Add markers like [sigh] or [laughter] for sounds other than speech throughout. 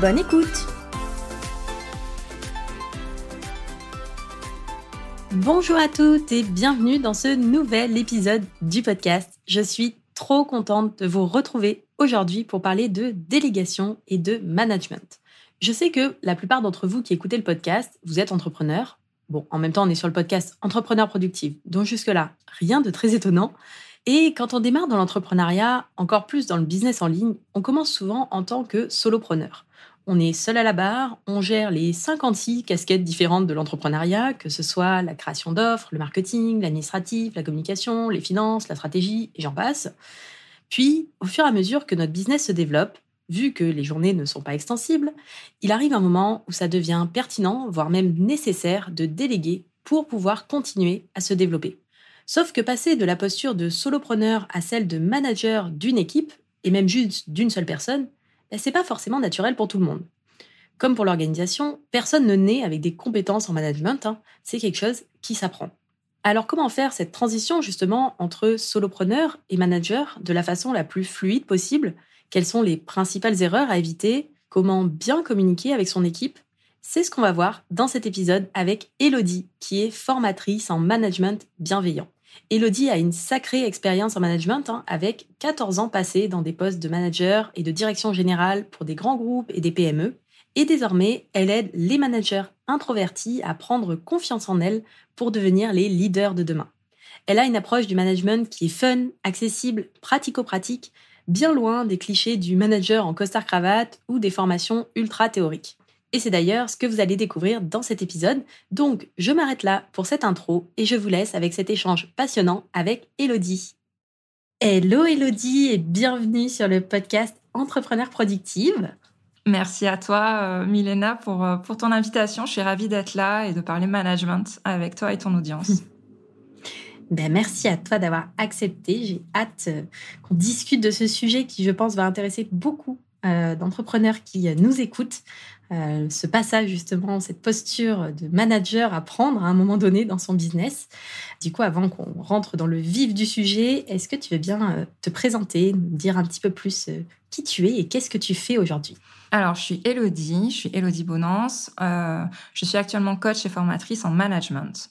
Bonne écoute Bonjour à toutes et bienvenue dans ce nouvel épisode du podcast. Je suis trop contente de vous retrouver aujourd'hui pour parler de délégation et de management. Je sais que la plupart d'entre vous qui écoutez le podcast, vous êtes entrepreneur. Bon, en même temps, on est sur le podcast Entrepreneur Productif, donc jusque-là, rien de très étonnant. Et quand on démarre dans l'entrepreneuriat, encore plus dans le business en ligne, on commence souvent en tant que solopreneur. On est seul à la barre, on gère les 56 casquettes différentes de l'entrepreneuriat, que ce soit la création d'offres, le marketing, l'administratif, la communication, les finances, la stratégie, et j'en passe. Puis, au fur et à mesure que notre business se développe, vu que les journées ne sont pas extensibles, il arrive un moment où ça devient pertinent, voire même nécessaire, de déléguer pour pouvoir continuer à se développer. Sauf que passer de la posture de solopreneur à celle de manager d'une équipe, et même juste d'une seule personne, ben, c'est pas forcément naturel pour tout le monde. Comme pour l'organisation, personne ne naît avec des compétences en management, hein. c'est quelque chose qui s'apprend. Alors comment faire cette transition justement entre solopreneur et manager de la façon la plus fluide possible? Quelles sont les principales erreurs à éviter? Comment bien communiquer avec son équipe? C'est ce qu'on va voir dans cet épisode avec Elodie, qui est formatrice en management bienveillant. Elodie a une sacrée expérience en management hein, avec 14 ans passés dans des postes de manager et de direction générale pour des grands groupes et des PME. Et désormais, elle aide les managers introvertis à prendre confiance en elles pour devenir les leaders de demain. Elle a une approche du management qui est fun, accessible, pratico-pratique, bien loin des clichés du manager en costard-cravate ou des formations ultra théoriques. Et c'est d'ailleurs ce que vous allez découvrir dans cet épisode. Donc, je m'arrête là pour cette intro et je vous laisse avec cet échange passionnant avec Elodie. Hello Elodie et bienvenue sur le podcast Entrepreneur Productive. Merci à toi, euh, Milena, pour, euh, pour ton invitation. Je suis ravie d'être là et de parler management avec toi et ton audience. [laughs] Ben, merci à toi d'avoir accepté. J'ai hâte euh, qu'on discute de ce sujet qui, je pense, va intéresser beaucoup d'entrepreneurs qui nous écoutent. Euh, ce passage justement, cette posture de manager à prendre à un moment donné dans son business. Du coup, avant qu'on rentre dans le vif du sujet, est-ce que tu veux bien euh, te présenter, nous dire un petit peu plus euh, qui tu es et qu'est-ce que tu fais aujourd'hui? Alors, je suis Elodie, je suis Elodie Bonance. je suis actuellement coach et formatrice en management.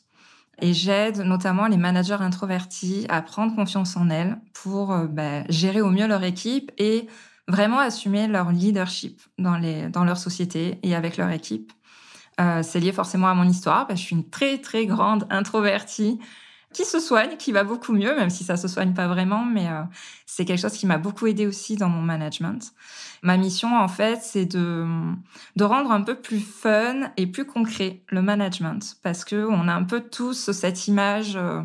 Et j'aide notamment les managers introvertis à prendre confiance en elles pour bah, gérer au mieux leur équipe et vraiment assumer leur leadership dans, les, dans leur société et avec leur équipe. Euh, c'est lié forcément à mon histoire. Parce que je suis une très, très grande introvertie qui se soigne, qui va beaucoup mieux, même si ça se soigne pas vraiment, mais euh, c'est quelque chose qui m'a beaucoup aidé aussi dans mon management. Ma mission, en fait, c'est de, de rendre un peu plus fun et plus concret le management, parce que on a un peu tous cette image euh,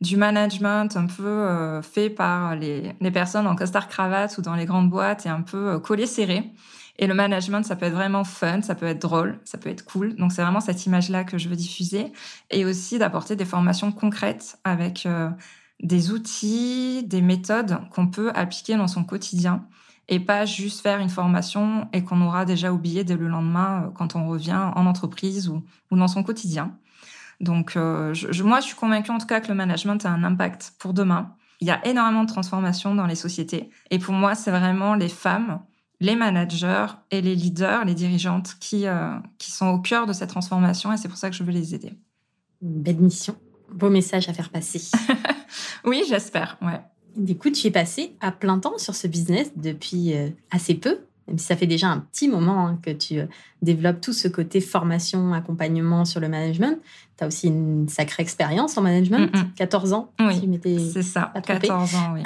du management un peu euh, fait par les, les, personnes en costard cravate ou dans les grandes boîtes et un peu euh, collé serré. Et le management, ça peut être vraiment fun, ça peut être drôle, ça peut être cool. Donc c'est vraiment cette image-là que je veux diffuser et aussi d'apporter des formations concrètes avec euh, des outils, des méthodes qu'on peut appliquer dans son quotidien et pas juste faire une formation et qu'on aura déjà oublié dès le lendemain quand on revient en entreprise ou, ou dans son quotidien. Donc, euh, je, moi, je suis convaincue en tout cas que le management a un impact pour demain. Il y a énormément de transformations dans les sociétés. Et pour moi, c'est vraiment les femmes, les managers et les leaders, les dirigeantes qui, euh, qui sont au cœur de cette transformation. Et c'est pour ça que je veux les aider. belle mission. Beau message à faire passer. [laughs] oui, j'espère. Ouais. Du coup, tu es passé à plein temps sur ce business depuis euh, assez peu même si ça fait déjà un petit moment hein, que tu euh, développes tout ce côté formation, accompagnement sur le management, tu as aussi une sacrée expérience en management, 14 ans. Oui, c'est ça, 14 ans, oui.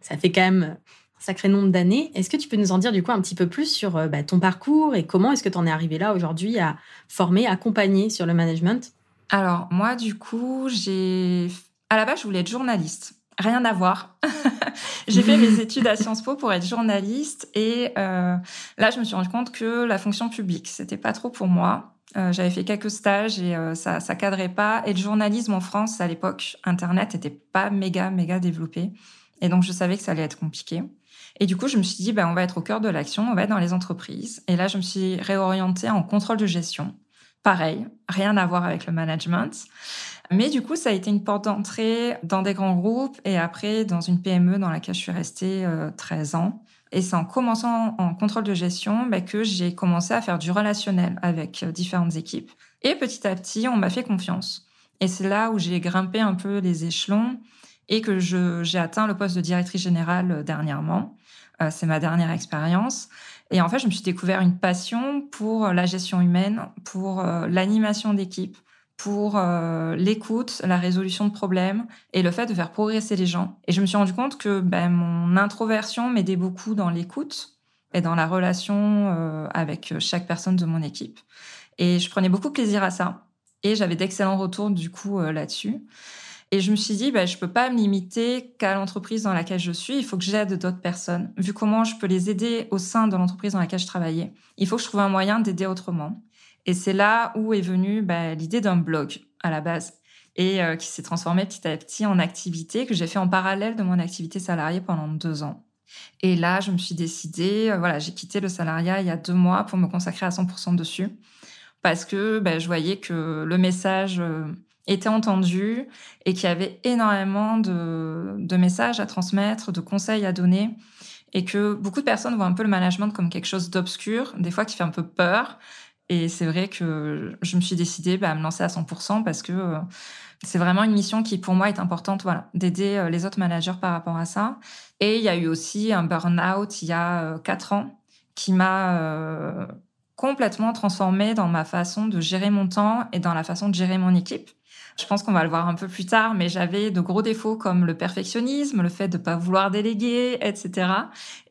ça fait quand même un sacré nombre d'années. Est-ce que tu peux nous en dire du coup un petit peu plus sur euh, bah, ton parcours et comment est-ce que tu en es arrivé là aujourd'hui à former, accompagner sur le management? Alors moi, du coup, j'ai... À la base, je voulais être journaliste. Rien à voir. [laughs] j'ai fait mes études à Sciences Po pour être journaliste et euh, là, je me suis rendu compte que la fonction publique, c'était pas trop pour moi. Euh, j'avais fait quelques stages et euh, ça, ça cadrait pas. Et le journalisme en France, à l'époque, Internet était pas méga, méga développé. Et donc, je savais que ça allait être compliqué. Et du coup, je me suis dit, ben, on va être au cœur de l'action, on va être dans les entreprises. Et là, je me suis réorientée en contrôle de gestion. Pareil, rien à voir avec le management. Mais du coup, ça a été une porte d'entrée dans des grands groupes et après dans une PME dans laquelle je suis restée 13 euh, ans. Et c'est en commençant en contrôle de gestion ben, que j'ai commencé à faire du relationnel avec euh, différentes équipes. Et petit à petit, on m'a fait confiance. Et c'est là où j'ai grimpé un peu les échelons et que j'ai atteint le poste de directrice générale euh, dernièrement. c'est ma dernière expérience. Et en fait, je me suis découvert une passion pour la gestion humaine, pour l'animation d'équipe, pour euh, l'écoute, la résolution de problèmes et le fait de faire progresser les gens. Et je me suis rendu compte que ben, mon introversion m'aidait beaucoup dans l'écoute et dans la relation euh, avec chaque personne de mon équipe. Et je prenais beaucoup plaisir à ça. Et j'avais d'excellents retours du coup euh, là-dessus. Et je me suis dit, ben, je peux pas me limiter qu'à l'entreprise dans laquelle je suis. Il faut que j'aide d'autres personnes. Vu comment je peux les aider au sein de l'entreprise dans laquelle je travaillais, il faut que je trouve un moyen d'aider autrement. Et c'est là où est venue bah, l'idée d'un blog à la base et euh, qui s'est transformé petit à petit en activité que j'ai fait en parallèle de mon activité salariée pendant deux ans. Et là, je me suis décidée, euh, voilà, j'ai quitté le salariat il y a deux mois pour me consacrer à 100% dessus parce que bah, je voyais que le message euh, était entendu et qu'il y avait énormément de, de messages à transmettre, de conseils à donner et que beaucoup de personnes voient un peu le management comme quelque chose d'obscur, des fois qui fait un peu peur, et c'est vrai que je me suis décidée bah, à me lancer à 100% parce que euh, c'est vraiment une mission qui, pour moi, est importante, voilà, d'aider euh, les autres managers par rapport à ça. Et il y a eu aussi un burn-out il y a euh, quatre ans qui m'a complètement transformée dans ma façon de gérer mon temps et dans la façon de gérer mon équipe. Je pense qu'on va le voir un peu plus tard, mais j'avais de gros défauts comme le perfectionnisme, le fait de pas vouloir déléguer, etc.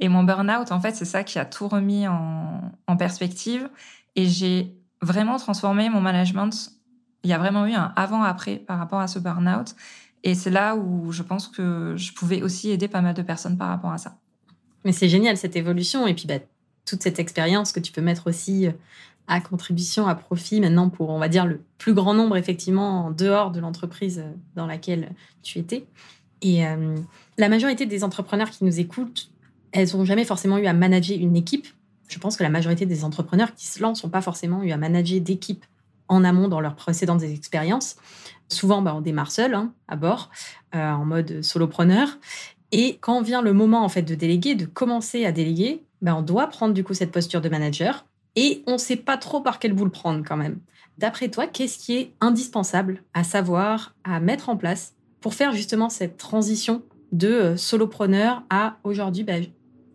Et mon burn-out, en fait, c'est ça qui a tout remis en perspective et j'ai vraiment transformé mon management. Il y a vraiment eu un avant-après par rapport à ce burn-out. Et c'est là où je pense que je pouvais aussi aider pas mal de personnes par rapport à ça. Mais c'est génial cette évolution. Et puis bah, toute cette expérience que tu peux mettre aussi euh, à contribution, à profit maintenant pour, on va dire, le plus grand nombre, effectivement, en dehors de l'entreprise euh, dans laquelle tu étais. Et euh, la majorité des entrepreneurs qui nous écoutent, elles n'ont jamais forcément eu à manager une équipe je pense que la majorité des entrepreneurs qui se lancent n'ont pas forcément eu à manager d'équipe en amont dans leurs précédentes expériences. Souvent, bah, on démarre seul, hein, à bord, euh, en mode solopreneur. Et quand vient le moment en fait de déléguer, de commencer à déléguer, bah, on doit prendre du coup cette posture de manager. Et on ne sait pas trop par quel bout le prendre quand même. D'après toi, qu'est-ce qui est indispensable à savoir, à mettre en place pour faire justement cette transition de euh, solopreneur à aujourd'hui, bah,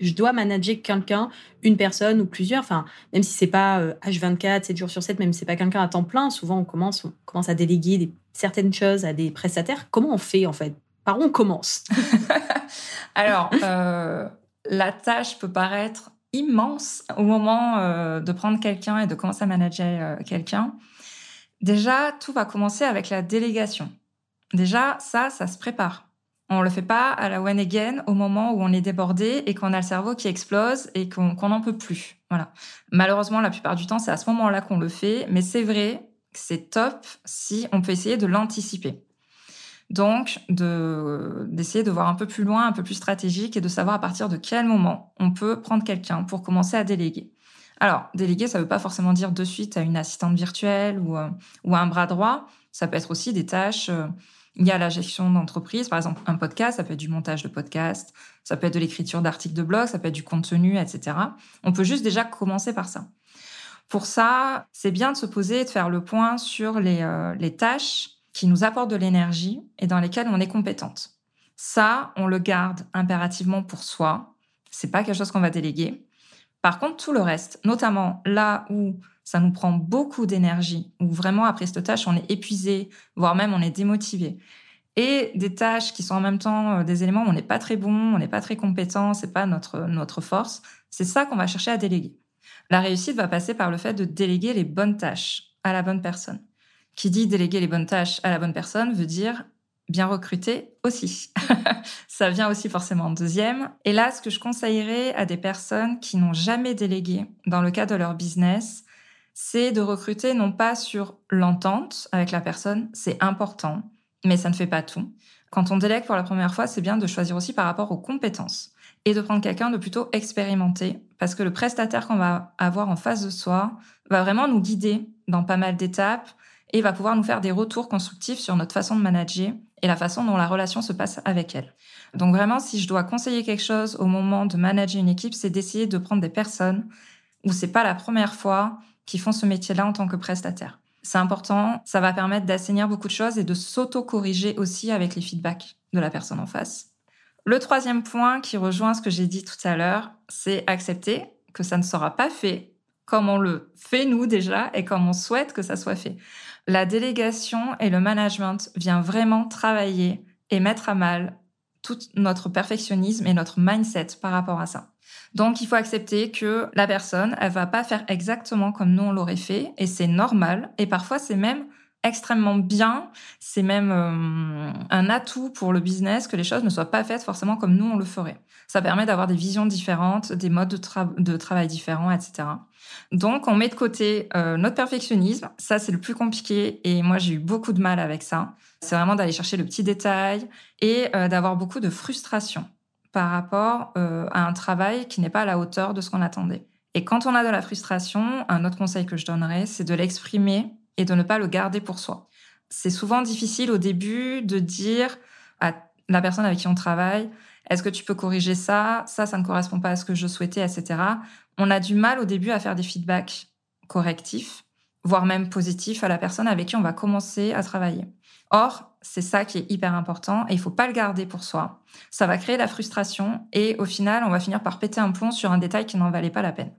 je dois manager quelqu'un, une personne ou plusieurs. Enfin, même si c'est pas H24, euh, 7 jours sur 7, même si c'est pas quelqu'un à temps plein, souvent on commence, on commence à déléguer certaines choses à des prestataires. Comment on fait en fait? Par où on commence? [laughs] Alors, euh, la tâche peut paraître immense au moment euh, de prendre quelqu'un et de commencer à manager quelqu'un. Déjà, tout va commencer avec la délégation. Déjà, ça, ça se prépare. On le fait pas à la one again au moment où on est débordé et qu'on a le cerveau qui explose et qu'on n'en peut plus. Voilà. Malheureusement, la plupart du temps, c'est à ce moment-là qu'on le fait, mais c'est vrai que c'est top si on peut essayer de l'anticiper. Donc, d'essayer de voir un peu plus loin, un peu plus stratégique et de savoir à partir de quel moment on peut prendre quelqu'un pour commencer à déléguer. Alors, déléguer, ça ne veut pas forcément dire de suite à une assistante virtuelle ou, euh, à un bras droit. Ça peut être aussi des tâches euh, il y a la gestion d'entreprise, par exemple un podcast, ça peut être du montage de podcast, ça peut être de l'écriture d'articles de blog, ça peut être du contenu, etc. On peut juste déjà commencer par ça. Pour ça, c'est bien de se poser et de faire le point sur les, euh, les tâches qui nous apportent de l'énergie et dans lesquelles on est compétente. Ça, on le garde impérativement pour soi. C'est pas quelque chose qu'on va déléguer. Par contre, tout le reste, notamment là où ça nous prend beaucoup d'énergie, où vraiment après cette tâche, on est épuisé, voire même on est démotivé. Et des tâches qui sont en même temps euh, des éléments où on n'est pas très bon, on n'est pas très compétent, c'est pas notre, notre force. C'est ça qu'on va chercher à déléguer. La réussite va passer par le fait de déléguer les bonnes tâches à la bonne personne. Qui dit déléguer les bonnes tâches à la bonne personne veut dire bien recruter aussi. [laughs] ça vient aussi forcément en deuxième. Et là, ce que je conseillerais à des personnes qui n'ont jamais délégué dans le cadre de leur business, c'est de recruter non pas sur l'entente avec la personne, c'est important, mais ça ne fait pas tout. Quand on délègue pour la première fois, c'est bien de choisir aussi par rapport aux compétences et de prendre quelqu'un de plutôt expérimenté, parce que le prestataire qu'on va avoir en face de soi va vraiment nous guider dans pas mal d'étapes et va pouvoir nous faire des retours constructifs sur notre façon de manager et la façon dont la relation se passe avec elle. Donc vraiment, si je dois conseiller quelque chose au moment de manager une équipe, c'est d'essayer de prendre des personnes où c'est pas la première fois qui font ce métier-là en tant que prestataire. C'est important, ça va permettre d'assainir beaucoup de choses et de s'auto-corriger aussi avec les feedbacks de la personne en face. Le troisième point qui rejoint ce que j'ai dit tout à l'heure, c'est accepter que ça ne sera pas fait comme on le fait nous déjà et comme on souhaite que ça soit fait. La délégation et le management vient vraiment travailler et mettre à mal tout notre perfectionnisme et notre mindset par rapport à ça. Donc, il faut accepter que la personne, elle va pas faire exactement comme nous on l'aurait fait, et c'est normal. Et parfois, c'est même extrêmement bien. C'est même euh, un atout pour le business que les choses ne soient pas faites forcément comme nous on le ferait. Ça permet d'avoir des visions différentes, des modes de, travail différents, etc. Donc, on met de côté euh, notre perfectionnisme. Ça, c'est le plus compliqué. Et moi, j'ai eu beaucoup de mal avec ça. C'est vraiment d'aller chercher le petit détail et euh, d'avoir beaucoup de frustration par rapport euh, à un travail qui n'est pas à la hauteur de ce qu'on attendait. Et quand on a de la frustration, un autre conseil que je donnerais, c'est de l'exprimer et de ne pas le garder pour soi. C'est souvent difficile au début de dire à la personne avec qui on travaille, est-ce que tu peux corriger ça? Ça, ça ne correspond pas à ce que je souhaitais, etc. On a du mal au début à faire des feedbacks correctifs, voire même positifs à la personne avec qui on va commencer à travailler. Or, c'est ça qui est hyper important et il faut pas le garder pour soi. Ça va créer la frustration et au final, on va finir par péter un plomb sur un détail qui n'en valait pas la peine.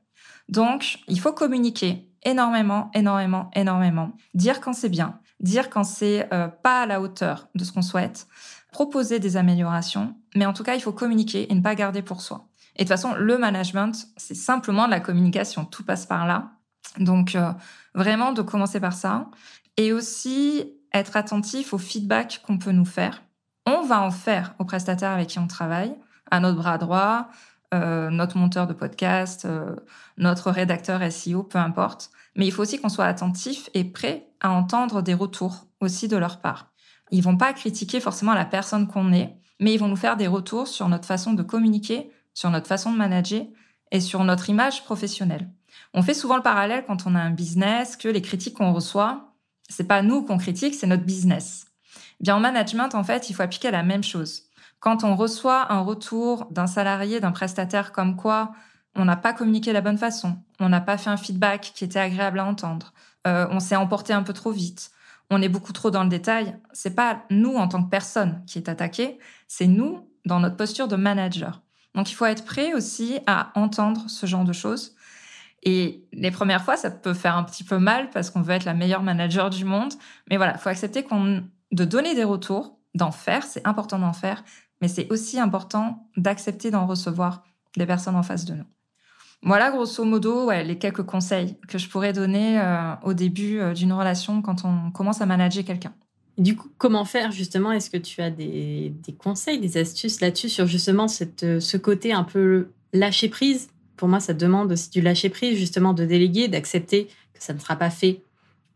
Donc, il faut communiquer énormément, énormément, énormément. Dire quand c'est bien, dire quand c'est euh, pas à la hauteur de ce qu'on souhaite, proposer des améliorations, mais en tout cas, il faut communiquer et ne pas garder pour soi. Et de toute façon, le management, c'est simplement de la communication, tout passe par là. Donc, euh, vraiment de commencer par ça. Et aussi, être attentif au feedback qu'on peut nous faire. On va en faire aux prestataires avec qui on travaille, à notre bras droit, euh, notre monteur de podcast, euh, notre rédacteur SEO, peu importe. Mais il faut aussi qu'on soit attentif et prêt à entendre des retours aussi de leur part. Ils vont pas critiquer forcément la personne qu'on est, mais ils vont nous faire des retours sur notre façon de communiquer, sur notre façon de manager et sur notre image professionnelle. On fait souvent le parallèle quand on a un business que les critiques qu'on reçoit, c'est pas nous qu'on critique, c'est notre business. Bien en management, en fait, il faut appliquer la même chose. Quand on reçoit un retour d'un salarié, d'un prestataire comme quoi on n'a pas communiqué de la bonne façon, on n'a pas fait un feedback qui était agréable à entendre, euh, on s'est emporté un peu trop vite, on est beaucoup trop dans le détail, c'est pas nous en tant que personne qui est attaqué, c'est nous dans notre posture de manager. Donc il faut être prêt aussi à entendre ce genre de choses et les premières fois, ça peut faire un petit peu mal parce qu'on veut être la meilleure manager du monde. Mais voilà, il faut accepter qu'on, de donner des retours, d'en faire, c'est important d'en faire, mais c'est aussi important d'accepter d'en recevoir des personnes en face de nous. Voilà, grosso modo, les quelques conseils que je pourrais donner euh, au début euh, d'une relation quand on commence à manager quelqu'un. Du coup, comment faire justement? Est-ce que tu as des, conseils, des astuces là-dessus sur justement cette, ce côté un peu lâcher prise? Pour moi, ça demande aussi du lâcher prise, justement, de déléguer, d'accepter que ça ne sera pas fait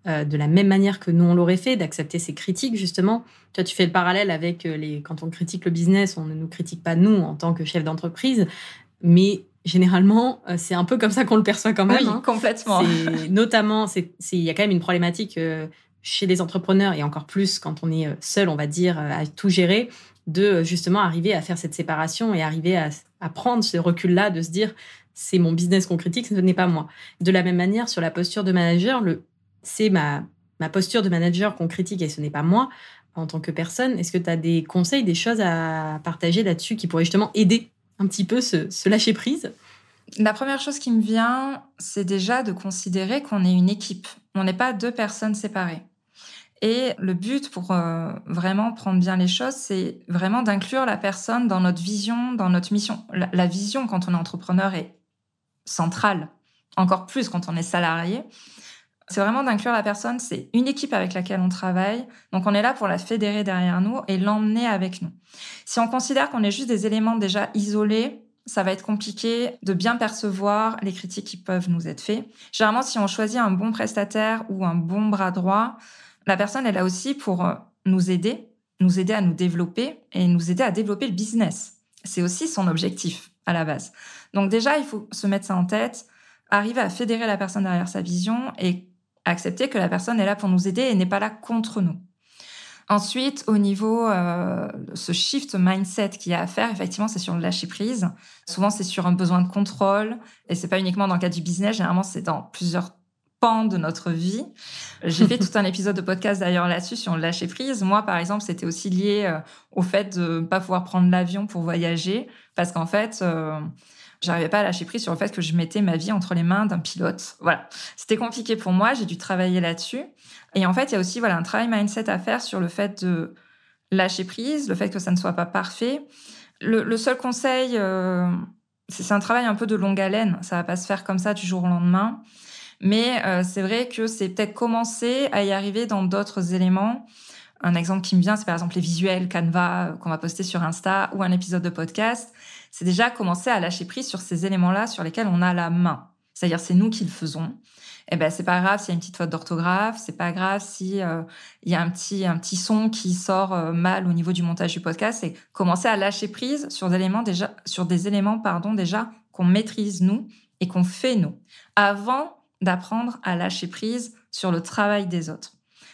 euh, de la même manière que nous on l'aurait fait, d'accepter ces critiques justement. Toi, tu fais le parallèle avec euh, les quand on critique le business, on ne nous critique pas nous en tant que chef d'entreprise, mais généralement euh, c'est un peu comme ça qu'on le perçoit quand même. Oui, hein. complètement. Notamment, il y a quand même une problématique chez les entrepreneurs et encore plus quand on est seul, on va dire, à tout gérer, de justement arriver à faire cette séparation et arriver à, à prendre ce recul-là, de se dire c'est mon business qu'on critique, ce n'est pas moi. De la même manière, sur la posture de manager, c'est ma, ma posture de manager qu'on critique et ce n'est pas moi en tant que personne. Est-ce que tu as des conseils, des choses à partager là-dessus qui pourraient justement aider un petit peu ce, lâcher prise? La première chose qui me vient, c'est déjà de considérer qu'on est une équipe. On n'est pas deux personnes séparées. Et le but pour euh, vraiment prendre bien les choses, c'est vraiment d'inclure la personne dans notre vision, dans notre mission. la, vision, quand on est entrepreneur, est centrale, encore plus quand on est salarié. c'est vraiment d'inclure la personne. C'est une équipe avec laquelle on travaille. Donc, on est là pour la fédérer derrière nous et l'emmener avec nous. Si on considère qu'on est juste des éléments déjà isolés, ça va être compliqué de bien percevoir les critiques qui peuvent nous être faites. Généralement, si on choisit un bon prestataire ou un bon bras droit, la personne est là aussi pour euh, nous aider, nous aider à nous développer et nous aider à développer le business. C'est aussi son objectif à la base. Donc déjà, il faut se mettre ça en tête, arriver à fédérer la personne derrière sa vision et accepter que la personne est là pour nous aider et n'est pas là contre nous. Ensuite, au niveau euh, ce shift mindset qu'il y a à faire, effectivement, c'est sur le lâcher prise. Souvent, c'est sur un besoin de contrôle, et c'est pas uniquement dans le cas du business. Généralement, c'est dans plusieurs de notre vie. J'ai fait [laughs] tout un épisode de podcast d'ailleurs là-dessus sur le lâcher prise. Moi, par exemple, c'était aussi lié euh, au fait de ne pas pouvoir prendre l'avion pour voyager, parce qu'en fait. Euh, J'arrivais pas à lâcher prise sur le fait que je mettais ma vie entre les mains d'un pilote. Voilà. C'était compliqué pour moi. J'ai dû travailler là-dessus. Et en fait, il y a aussi, voilà, un travail mindset à faire sur le fait de lâcher prise, le fait que ça ne soit pas parfait. Le, seul conseil, euh, c'est un travail un peu de longue haleine. Ça va pas se faire comme ça du jour au lendemain. Mais euh, c'est vrai que c'est peut-être commencer à y arriver dans d'autres éléments. Un exemple qui me vient, c'est par exemple les visuels Canva euh, qu'on va poster sur Insta ou un épisode de podcast c'est déjà commencer à lâcher prise sur ces éléments-là sur lesquels on a la main. C'est-à-dire, c'est nous qui le faisons. Eh ben, c'est pas grave s'il y a une petite faute d'orthographe, c'est pas grave si euh, il y a un petit un petit son qui sort euh, mal au niveau du montage du podcast. C'est commencer à lâcher prise sur des éléments déjà sur des éléments pardon déjà qu'on maîtrise nous et qu'on fait nous, avant d'apprendre à lâcher prise sur le travail des autres.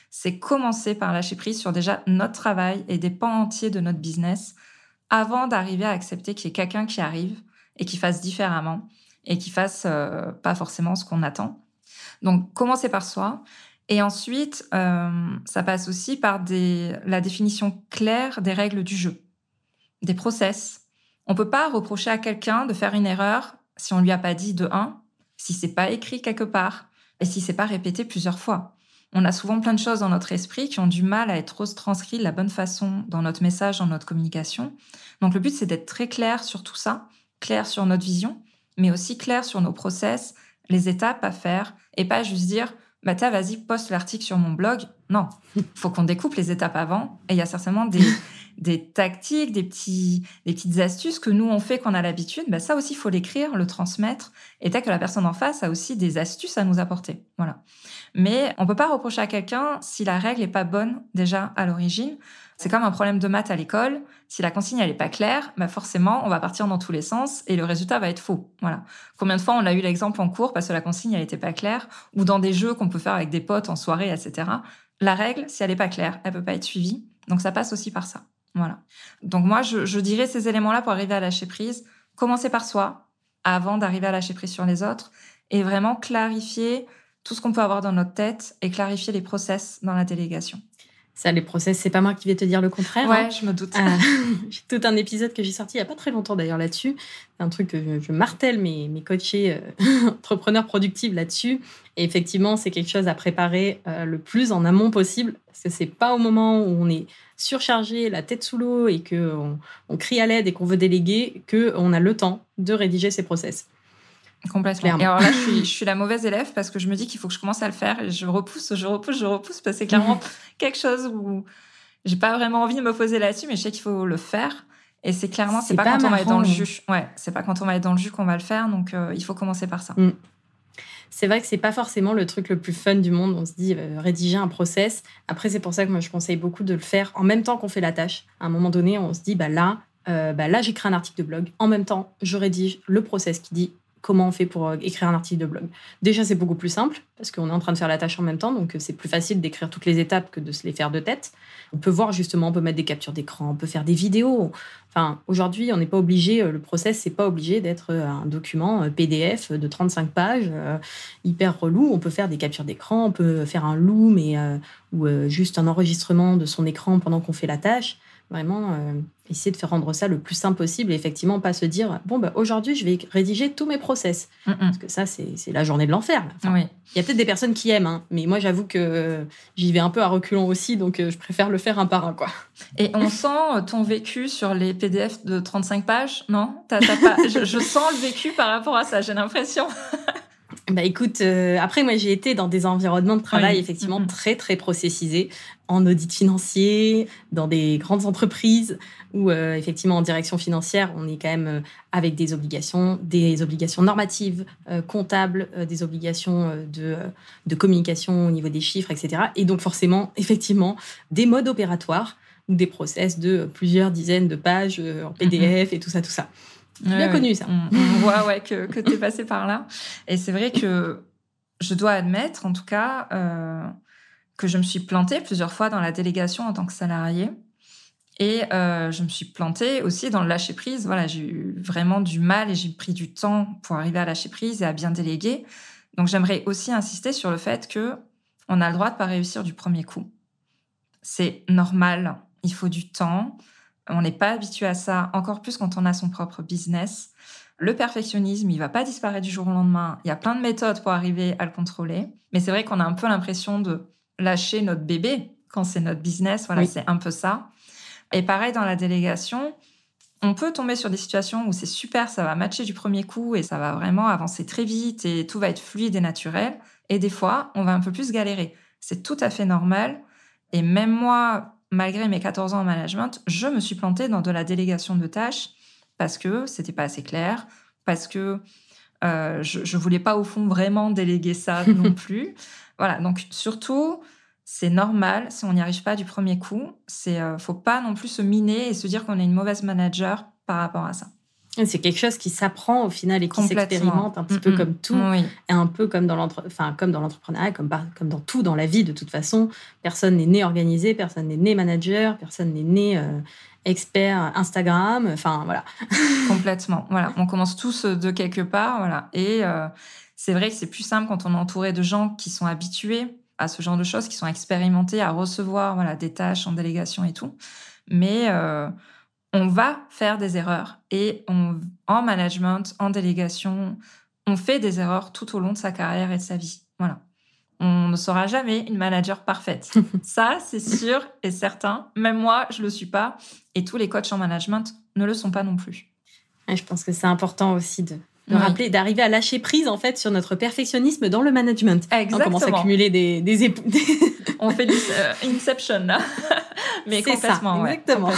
C'est commencer par lâcher prise sur déjà notre travail et des pans entiers de notre business avant d'arriver à accepter qu'il y ait quelqu'un qui arrive et qui fasse différemment et qui fasse euh, pas forcément ce qu'on attend. Donc, commencer par soi. Et ensuite, euh, ça passe aussi par des, la définition claire des règles du jeu, des process. On peut pas reprocher à quelqu'un de faire une erreur si on lui a pas dit de 1, si c'est pas écrit quelque part et si c'est pas répété plusieurs fois. On a souvent plein de choses dans notre esprit qui ont du mal à être transcrites de la bonne façon dans notre message, dans notre communication. Donc le but, c'est d'être très clair sur tout ça, clair sur notre vision, mais aussi clair sur nos process, les étapes à faire, et pas juste dire, bah vas-y, poste l'article sur mon blog. Non, faut qu'on découpe les étapes avant, et il y a certainement des, [laughs] des tactiques, des, petits, des petites astuces que nous on fait, qu'on a l'habitude, bah ça aussi, il faut l'écrire, le transmettre, et tant que la personne en face a aussi des astuces à nous apporter. Voilà. Mais on peut pas reprocher à quelqu'un si la règle est pas bonne déjà à l'origine. C'est comme un problème de maths à l'école. Si la consigne elle est pas claire, bah forcément on va partir dans tous les sens et le résultat va être faux. Voilà. Combien de fois on a eu l'exemple en cours parce que la consigne elle était pas claire? Ou dans des jeux qu'on peut faire avec des potes en soirée, etc. La règle, si elle est pas claire, elle peut pas être suivie. Donc ça passe aussi par ça. Voilà. Donc moi, je, dirais ces éléments-là pour arriver à lâcher prise. Commencer par soi avant d'arriver à lâcher prise sur les autres et vraiment clarifier tout ce qu'on peut avoir dans notre tête et clarifier les process dans la délégation. Ça, les process, c'est pas moi qui vais te dire le contraire. Ouais, hein. je me doute. Euh, [laughs] [laughs] j'ai tout un épisode que j'ai sorti il y a pas très longtemps d'ailleurs là-dessus. C'est un truc que je, martèle mes, mes coachés euh, [laughs] entrepreneurs productifs là-dessus. Et effectivement, c'est quelque chose à préparer euh, le plus en amont possible. Parce que c'est pas au moment où on est surchargé, la tête sous l'eau et qu'on on crie à l'aide et qu'on veut déléguer qu'on a le temps de rédiger ces process. Complètement. Et alors là, je suis, je suis, la mauvaise élève parce que je me dis qu'il faut que je commence à le faire et je repousse, je repousse, je repousse parce que c'est clairement [laughs] quelque chose où j'ai pas vraiment envie de me poser là-dessus, mais je sais qu'il faut le faire. Et c'est clairement, c'est pas, quand on va être dans le jus. Ouais, c'est pas quand on va être dans le jus qu'on va le faire. Donc, euh, il faut commencer par ça. Mm. C'est vrai que c'est pas forcément le truc le plus fun du monde. On se dit euh, rédiger un process. Après, c'est pour ça que moi je conseille beaucoup de le faire en même temps qu'on fait la tâche. À un moment donné, on se dit bah là, euh, bah là j'écris un article de blog. En même temps, je rédige le process qui dit comment on fait pour euh, écrire un article de blog. Déjà, c'est beaucoup plus simple parce qu'on est en train de faire la tâche en même temps, donc euh, c'est plus facile d'écrire toutes les étapes que de se les faire de tête. On peut voir justement, on peut mettre des captures d'écran, on peut faire des vidéos. Enfin, aujourd'hui, on n'est pas obligé, euh, le process, c'est pas obligé d'être un document PDF de 35 pages, hyper relou. On peut faire des captures d'écran, on peut faire un loom et, ou juste un enregistrement de son écran pendant qu'on fait la tâche. Vraiment, euh, essayer de faire rendre ça le plus simple possible et effectivement pas se dire bon, bah, aujourd'hui, je vais rédiger tous mes process. Parce que ça, c'est la journée de l'enfer. Il y a peut-être des personnes qui aiment, hein, mais moi, j'avoue que j'y vais un peu à reculons aussi, donc euh, je préfère le faire un par un. Quoi. Et on [laughs] sent euh, ton vécu sur les PDF de 35 pages, non? Pas... je, je sens le vécu par rapport à ça, j'ai l'impression. [laughs] bah écoute, euh, après moi j'ai été dans des environnements de travail effectivement très très processisés, en audit financier, dans des grandes entreprises où euh, effectivement en direction financière on est quand même euh, avec des obligations, des obligations normatives, comptables, des obligations de, de communication au niveau des chiffres, etc. Et donc forcément [laughs] effectivement des modes opératoires ou des process de plusieurs dizaines de pages en PDF et tout ça, tout ça. Bien connu, ça. On, voit ouais, que, que tu es passé par là. Et c'est vrai que je dois admettre, en tout cas, euh, que je me suis plantée plusieurs fois dans la délégation en tant que salarié. Et euh, je me suis plantée aussi dans le lâcher prise. Voilà, j'ai eu vraiment du mal et j'ai pris du temps pour arriver à lâcher prise et à bien déléguer. Donc j'aimerais aussi insister sur le fait que on a le droit de pas réussir du premier coup. C'est normal. Il faut du temps. On n'est pas habitué à ça, encore plus quand on a son propre business. Le perfectionnisme, il va pas disparaître du jour au lendemain. Il y a plein de méthodes pour arriver à le contrôler. Mais c'est vrai qu'on a un peu l'impression de lâcher notre bébé quand c'est notre business. Voilà, c'est un peu ça. Et pareil dans la délégation, on peut tomber sur des situations où c'est super, ça va matcher du premier coup et ça va vraiment avancer très vite et tout va être fluide et naturel. Et des fois, on va un peu plus galérer. C'est tout à fait normal. Et même moi, malgré mes 14 ans en management, je me suis plantée dans de la délégation de tâches parce que c'était pas assez clair, parce que euh, je, je voulais pas au fond vraiment déléguer ça [laughs] non plus. Voilà, donc surtout, c'est normal si on n'y arrive pas du premier coup. C'est euh, faut pas non plus se miner et se dire qu'on est une mauvaise manager par rapport à ça. C'est quelque chose qui s'apprend au final et qui s'expérimente un petit peu comme tout, et un peu comme dans l'entrepreneuriat, comme, comme dans tout dans la vie de toute façon. Personne n'est né organisé, personne n'est né manager, personne n'est né euh, expert Instagram. Enfin voilà. [laughs] Complètement. Voilà, on commence tous de quelque part, voilà. Et euh, c'est vrai que c'est plus simple quand on est entouré de gens qui sont habitués à ce genre de choses, qui sont expérimentés à recevoir voilà des tâches en délégation et tout. Mais euh, on va faire des erreurs et en management, en délégation, on fait des erreurs tout au long de sa carrière et de sa vie. Voilà. On ne sera jamais une manager parfaite. [laughs] Ça, c'est sûr et certain. Même moi, je le suis pas. Et tous les coachs en management ne le sont pas non plus. je pense que c'est important aussi de, rappeler, d'arriver à lâcher prise en fait sur notre perfectionnisme dans le management. Exactement. On commence à cumuler des, [laughs] des On fait du euh, Inception là. [laughs] Mais complètement, ça, exactement.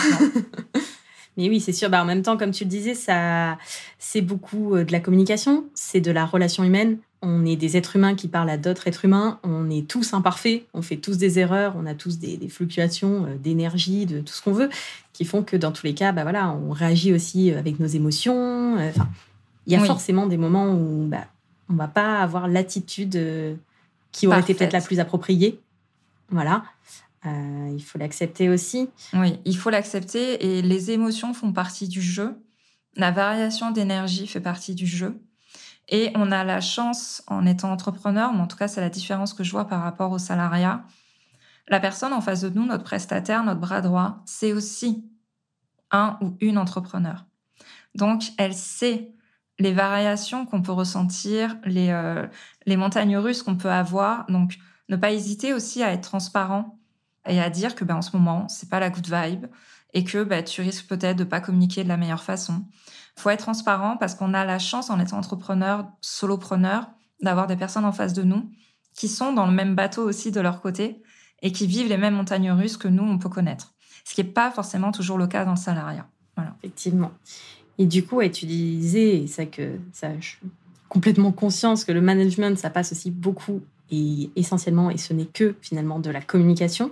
Mais oui, c'est sûr. Bah, en même temps, comme tu le disais, ça, c'est beaucoup euh, de la communication, c'est de la relation humaine. On est des êtres humains qui parlent à d'autres êtres humains. On est tous imparfaits. On fait tous des erreurs. On a tous des, fluctuations euh, d'énergie, de tout ce qu'on veut, qui font que dans tous les cas, bah voilà, on réagit aussi avec nos émotions. Euh, enfin, il y a forcément des moments où bah, on va pas avoir l'attitude qui aurait été peut-être la plus appropriée. Voilà. Euh, il faut l'accepter aussi. Oui, il faut l'accepter et les émotions font partie du jeu. La variation d'énergie fait partie du jeu. Et on a la chance, en étant entrepreneur, mais en tout cas c'est la différence que je vois par rapport au salariat, la personne en face de nous, notre prestataire, notre bras droit, c'est aussi un ou une entrepreneur. Donc elle sait les variations qu'on peut ressentir, les, euh, les montagnes russes qu'on peut avoir. Donc ne pas hésiter aussi à être transparent et à dire que ben, en ce moment, c'est pas la good vibe et que ben, tu risques peut-être de pas communiquer de la meilleure façon. faut être transparent parce qu'on a la chance, en étant entrepreneur, solopreneur, d'avoir des personnes en face de nous qui sont dans le même bateau aussi de leur côté et qui vivent les mêmes montagnes russes que nous, on peut connaître. Ce qui n'est pas forcément toujours le cas dans le salariat. Voilà. Effectivement. Et du coup, tu disais, ça que ça, je suis complètement conscience que le management, ça passe aussi beaucoup essentiellement, et ce n'est que finalement de la communication.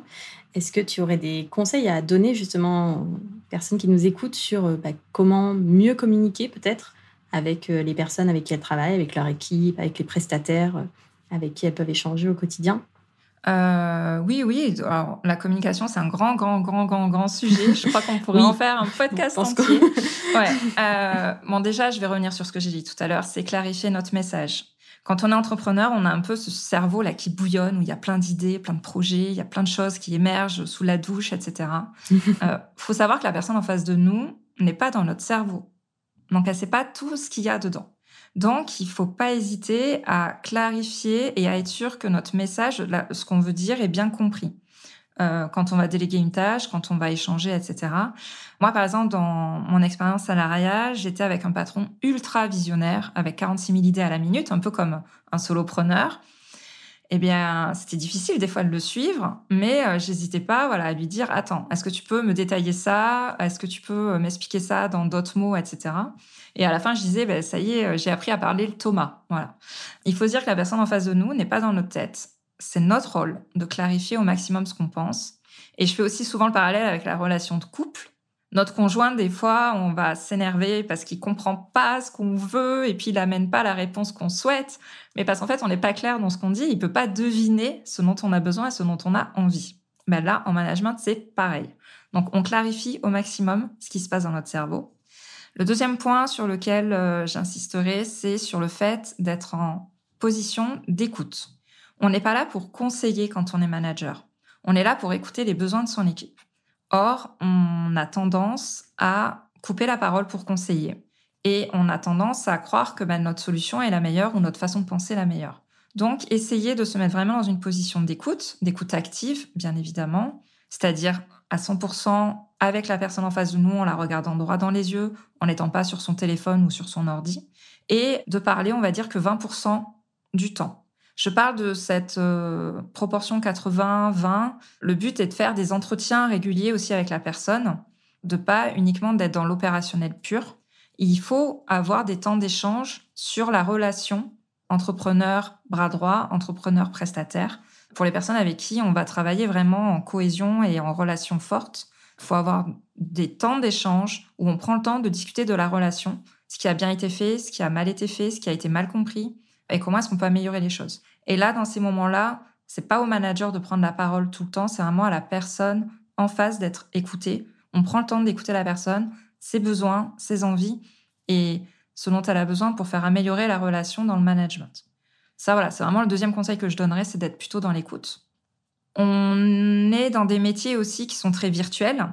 Est-ce que tu aurais des conseils à donner justement aux personnes qui nous écoutent sur euh, bah, comment mieux communiquer peut-être avec euh, les personnes avec qui elles travaillent, avec leur équipe, avec les prestataires euh, avec qui elles peuvent échanger au quotidien? Oui, oui. Alors, la communication, c'est un grand, grand, grand, grand, grand sujet. [laughs] Je crois qu'on pourrait en faire un podcast entier. ouais. bon, déjà, je vais revenir sur ce que j'ai dit tout à l'heure. C'est clarifier notre message. Quand on est entrepreneur, on a un peu ce cerveau là qui bouillonne, où il y a plein d'idées, plein de projets, il y a plein de choses qui émergent sous la douche, etc. Il [laughs] euh, faut savoir que la personne en face de nous n'est pas dans notre cerveau. Donc, elle sait pas tout ce qu'il y a dedans. Donc, il faut pas hésiter à clarifier et à être sûr que notre message, ce qu'on veut dire, est bien compris. Euh, quand on va déléguer une tâche, quand on va échanger, etc. Moi, par exemple, dans mon expérience salariale, j'étais avec un patron ultra visionnaire, avec 46 000 idées à la minute, un peu comme un solopreneur. Eh bien, c'était difficile des fois de le suivre, mais euh, j'hésitais pas, voilà, à lui dire attends, est-ce que tu peux me détailler ça? Est-ce que tu peux euh, m'expliquer ça dans d'autres mots, etc. Et à la fin, je disais, ben, ça y est, j'ai appris à parler le Thomas. Voilà. Il faut dire que la personne en face de nous n'est pas dans notre tête c'est notre rôle de clarifier au maximum ce qu'on pense. Et je fais aussi souvent le parallèle avec la relation de couple. Notre conjoint, des fois, on va s'énerver parce qu'il comprend pas ce qu'on veut et puis il amène pas la réponse qu'on souhaite. Mais parce qu'en fait, on n'est pas clair dans ce qu'on dit, il peut pas deviner ce dont on a besoin et ce dont on a envie. Mais là, en management, c'est pareil. Donc, on clarifie au maximum ce qui se passe dans notre cerveau. Le deuxième point sur lequel euh, j'insisterai, c'est sur le fait d'être en position d'écoute. On n'est pas là pour conseiller quand on est manager. On est là pour écouter les besoins de son équipe. Or, on a tendance à couper la parole pour conseiller. Et on a tendance à croire que ben, notre solution est la meilleure ou notre façon de penser la meilleure. Donc, essayez de se mettre vraiment dans une position d'écoute, d'écoute active, bien évidemment, c'est-à-dire à 100% avec la personne en face de nous, en la regardant droit dans les yeux, en n'étant pas sur son téléphone ou sur son ordi, et de parler, on va dire que 20% du temps. Je parle de cette euh, proportion 80-20. Le but est de faire des entretiens réguliers aussi avec la personne, de pas uniquement d'être dans l'opérationnel pur. Il faut avoir des temps d'échange sur la relation entrepreneur bras droit, entrepreneur prestataire. Pour les personnes avec qui on va travailler vraiment en cohésion et en relation forte, il faut avoir des temps d'échange où on prend le temps de discuter de la relation, ce qui a bien été fait, ce qui a mal été fait, ce qui a été mal compris, et comment est-ce qu'on peut améliorer les choses. Et là, dans ces moments-là, c'est pas au manager de prendre la parole tout le temps, c'est vraiment à la personne en face d'être écoutée. On prend le temps d'écouter la personne, ses besoins, ses envies et ce dont elle a besoin pour faire améliorer la relation dans le management. Ça, voilà, c'est vraiment le deuxième conseil que je donnerais, c'est d'être plutôt dans l'écoute. On est dans des métiers aussi qui sont très virtuels.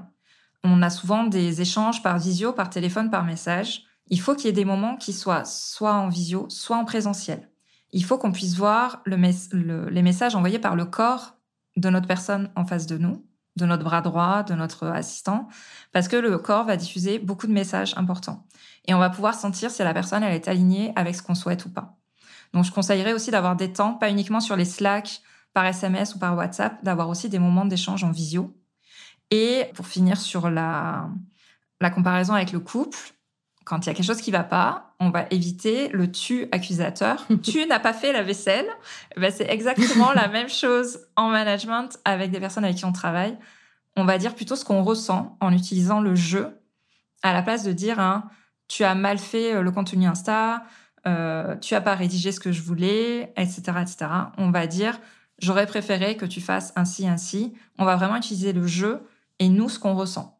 On a souvent des échanges par visio, par téléphone, par message. Il faut qu'il y ait des moments qui soient soit en visio, soit en présentiel il faut qu'on puisse voir les messages envoyés par le corps de notre personne en face de nous, de notre bras droit, de notre assistant, parce que le corps va diffuser beaucoup de messages importants. Et on va pouvoir sentir si la personne elle est alignée avec ce qu'on souhaite ou pas. Donc je conseillerais aussi d'avoir des temps, pas uniquement sur les Slack, par SMS ou par WhatsApp, d'avoir aussi des moments d'échange en visio. Et pour finir sur la, la comparaison avec le couple, quand il y a quelque chose qui va pas, on va éviter le tu accusateur. [laughs] tu n'as pas fait la vaisselle. Ben, c'est exactement la [laughs] même chose en management avec des personnes avec qui on travaille. On va dire plutôt ce qu'on ressent en utilisant le jeu à la place de dire hein, tu as mal fait euh, le contenu Insta, euh, tu as pas rédigé ce que je voulais, etc., etc. On va dire j'aurais préféré que tu fasses ainsi, ainsi. On va vraiment utiliser le jeu et nous ce qu'on ressent.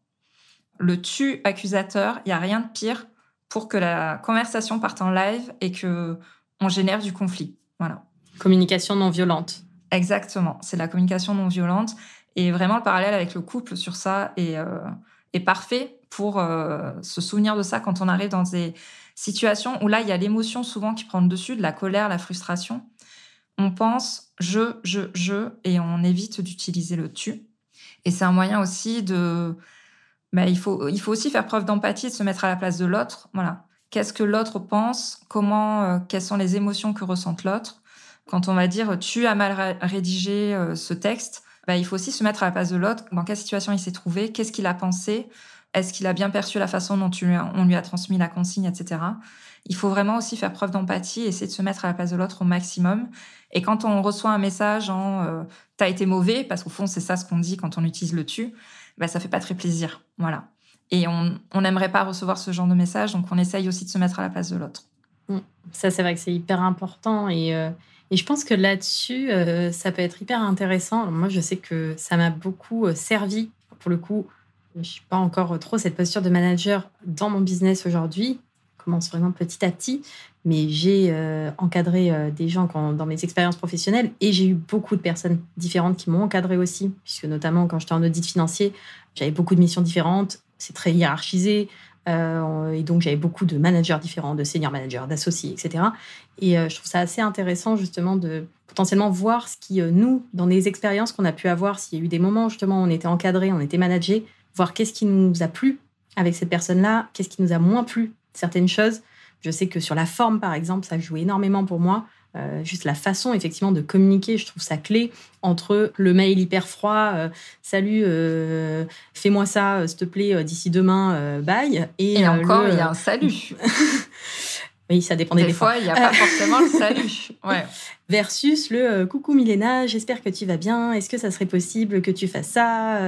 Le tu accusateur, il y a rien de pire pour que la conversation parte en live et que on génère du conflit. Voilà. Communication non violente. Exactement, c'est la communication non violente et vraiment le parallèle avec le couple sur ça est, euh, est parfait pour euh, se souvenir de ça quand on arrive dans des situations où là il y a l'émotion souvent qui prend le dessus, de la colère, la frustration. On pense je, je, je et on évite d'utiliser le tu. Et c'est un moyen aussi de mais il faut, il faut aussi faire preuve d'empathie, de se mettre à la place de l'autre. Voilà. Qu'est-ce que l'autre pense? Comment euh, Quelles sont les émotions que ressente l'autre? Quand on va dire tu as mal rédigé euh, ce texte, bah, il faut aussi se mettre à la place de l'autre. Dans quelle situation il s'est trouvé? Qu'est-ce qu'il a pensé? Est-ce qu'il a bien perçu la façon dont tu, on lui a transmis la consigne, etc. Il faut vraiment aussi faire preuve d'empathie, essayer de se mettre à la place de l'autre au maximum. Et quand on reçoit un message en euh, t'as été mauvais, parce qu'au fond c'est ça ce qu'on dit quand on utilise le tu, bah, ça fait pas très plaisir. Voilà. Et on n'aimerait pas recevoir ce genre de message, donc on essaye aussi de se mettre à la place de l'autre. Mm. Ça, c'est vrai que c'est hyper important. Et, euh, et, je pense que là-dessus, euh, ça peut être hyper intéressant. moi, je sais que ça m'a beaucoup euh, servi. Pour le coup, je suis pas encore trop cette posture de manager dans mon business aujourd'hui. Commence vraiment petit à petit mais j'ai euh, encadré euh, des gens dans mes expériences professionnelles et j'ai eu beaucoup de personnes différentes qui m'ont encadré aussi, puisque notamment quand j'étais en audit financier, j'avais beaucoup de missions différentes, c'est très hiérarchisé, et donc, j'avais beaucoup de managers différents, de senior managers, d'associés, etc. Et je trouve ça assez intéressant, justement, de potentiellement voir ce qui, nous, dans les expériences qu'on a pu avoir, s'il y a eu des moments, justement, où on était encadré, on était managé, voir qu'est-ce qui nous a plu avec cette personne-là, qu'est-ce qui nous a moins plu, certaines choses. Je sais que sur la forme, par exemple, ça joue énormément pour moi. Euh, juste la façon effectivement de communiquer, je trouve ça clé entre le mail hyper froid, euh, salut, euh, fais-moi ça, s'il te plaît, d'ici demain, bye. Et, encore, il y a un salut. [laughs] oui, ça dépendait des, fois. il n'y a pas forcément le salut. [laughs] Ouais. Versus le coucou Milena, j'espère que tu vas bien. Est-ce que ça serait possible que tu fasses ça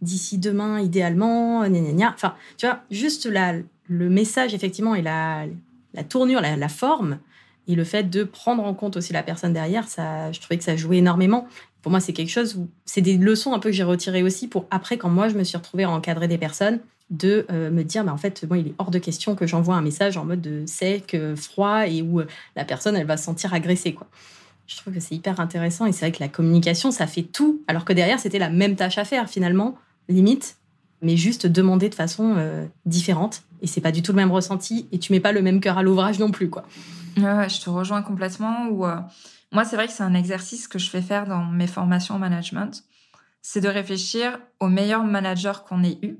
d'ici demain, idéalement gna, Enfin, tu vois, juste la, le message effectivement et la, la tournure, la, forme, et le fait de prendre en compte aussi la personne derrière, ça, je trouvais que ça jouait énormément. Pour moi, c'est quelque chose où c'est des leçons un peu que j'ai retirées aussi pour après, quand moi je me suis retrouvée à encadrer des personnes, de euh, me dire, mais en fait, moi, il est hors de question que j'envoie un message en mode de sec, euh, froid, et où euh, la personne, elle va se sentir agressée, quoi. Je trouve que c'est hyper intéressant, et c'est vrai que la communication, ça fait tout, alors que derrière, c'était la même tâche à faire, finalement, limite, mais juste demander de façon différente et c'est pas du tout le même ressenti et tu mets pas le même cœur à l'ouvrage non plus quoi. Ouais, je te rejoins complètement. Ou euh, moi, c'est vrai que c'est un exercice que je fais faire dans mes formations en management, c'est de réfléchir au meilleur manager qu'on ait eu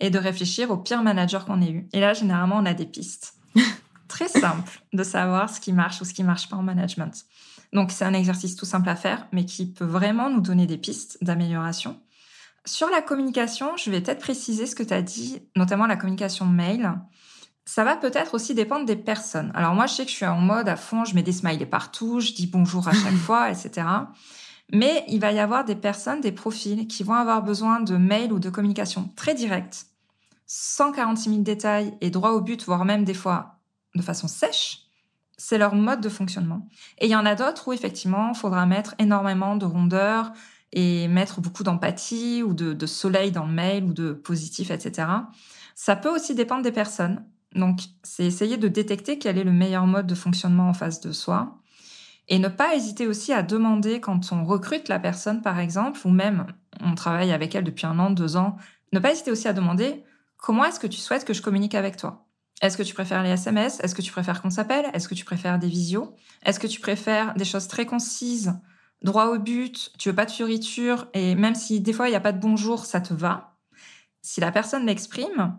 et de réfléchir au pire manager qu'on ait eu. Et là, généralement, on a des pistes [laughs] très simples de savoir ce qui marche ou ce qui marche pas en management. Donc, c'est un exercice tout simple à faire, mais qui peut vraiment nous donner des pistes d'amélioration. Sur la communication, je vais peut-être préciser ce que tu as dit, notamment la communication mail. Ça va peut-être aussi dépendre des personnes. Alors moi, je sais que je suis en mode à fond, je mets des smileys partout, je dis bonjour à chaque [laughs] fois, etc. Mais il va y avoir des personnes, des profils qui vont avoir besoin de mails ou de communication très directe, 146 000 détails et droit au but, voire même des fois de façon sèche. C'est leur mode de fonctionnement. Et il y en a d'autres où effectivement, il faudra mettre énormément de rondeur, et mettre beaucoup d'empathie ou de, soleil dans le mail ou de positif, etc. Ça peut aussi dépendre des personnes. Donc, c'est essayer de détecter quel est le meilleur mode de fonctionnement en face de soi. Et ne pas hésiter aussi à demander quand on recrute la personne, par exemple, ou même on travaille avec elle depuis un an, deux ans, ne pas hésiter aussi à demander comment est-ce que tu souhaites que je communique avec toi? Est-ce que tu préfères les SMS Est-ce que tu préfères qu'on s'appelle? Est-ce que tu préfères des visios? Est-ce que tu préfères des choses très concises droit au but, tu veux pas de fioritures, et même si des fois il n'y a pas de bonjour, ça te va. Si la personne l'exprime,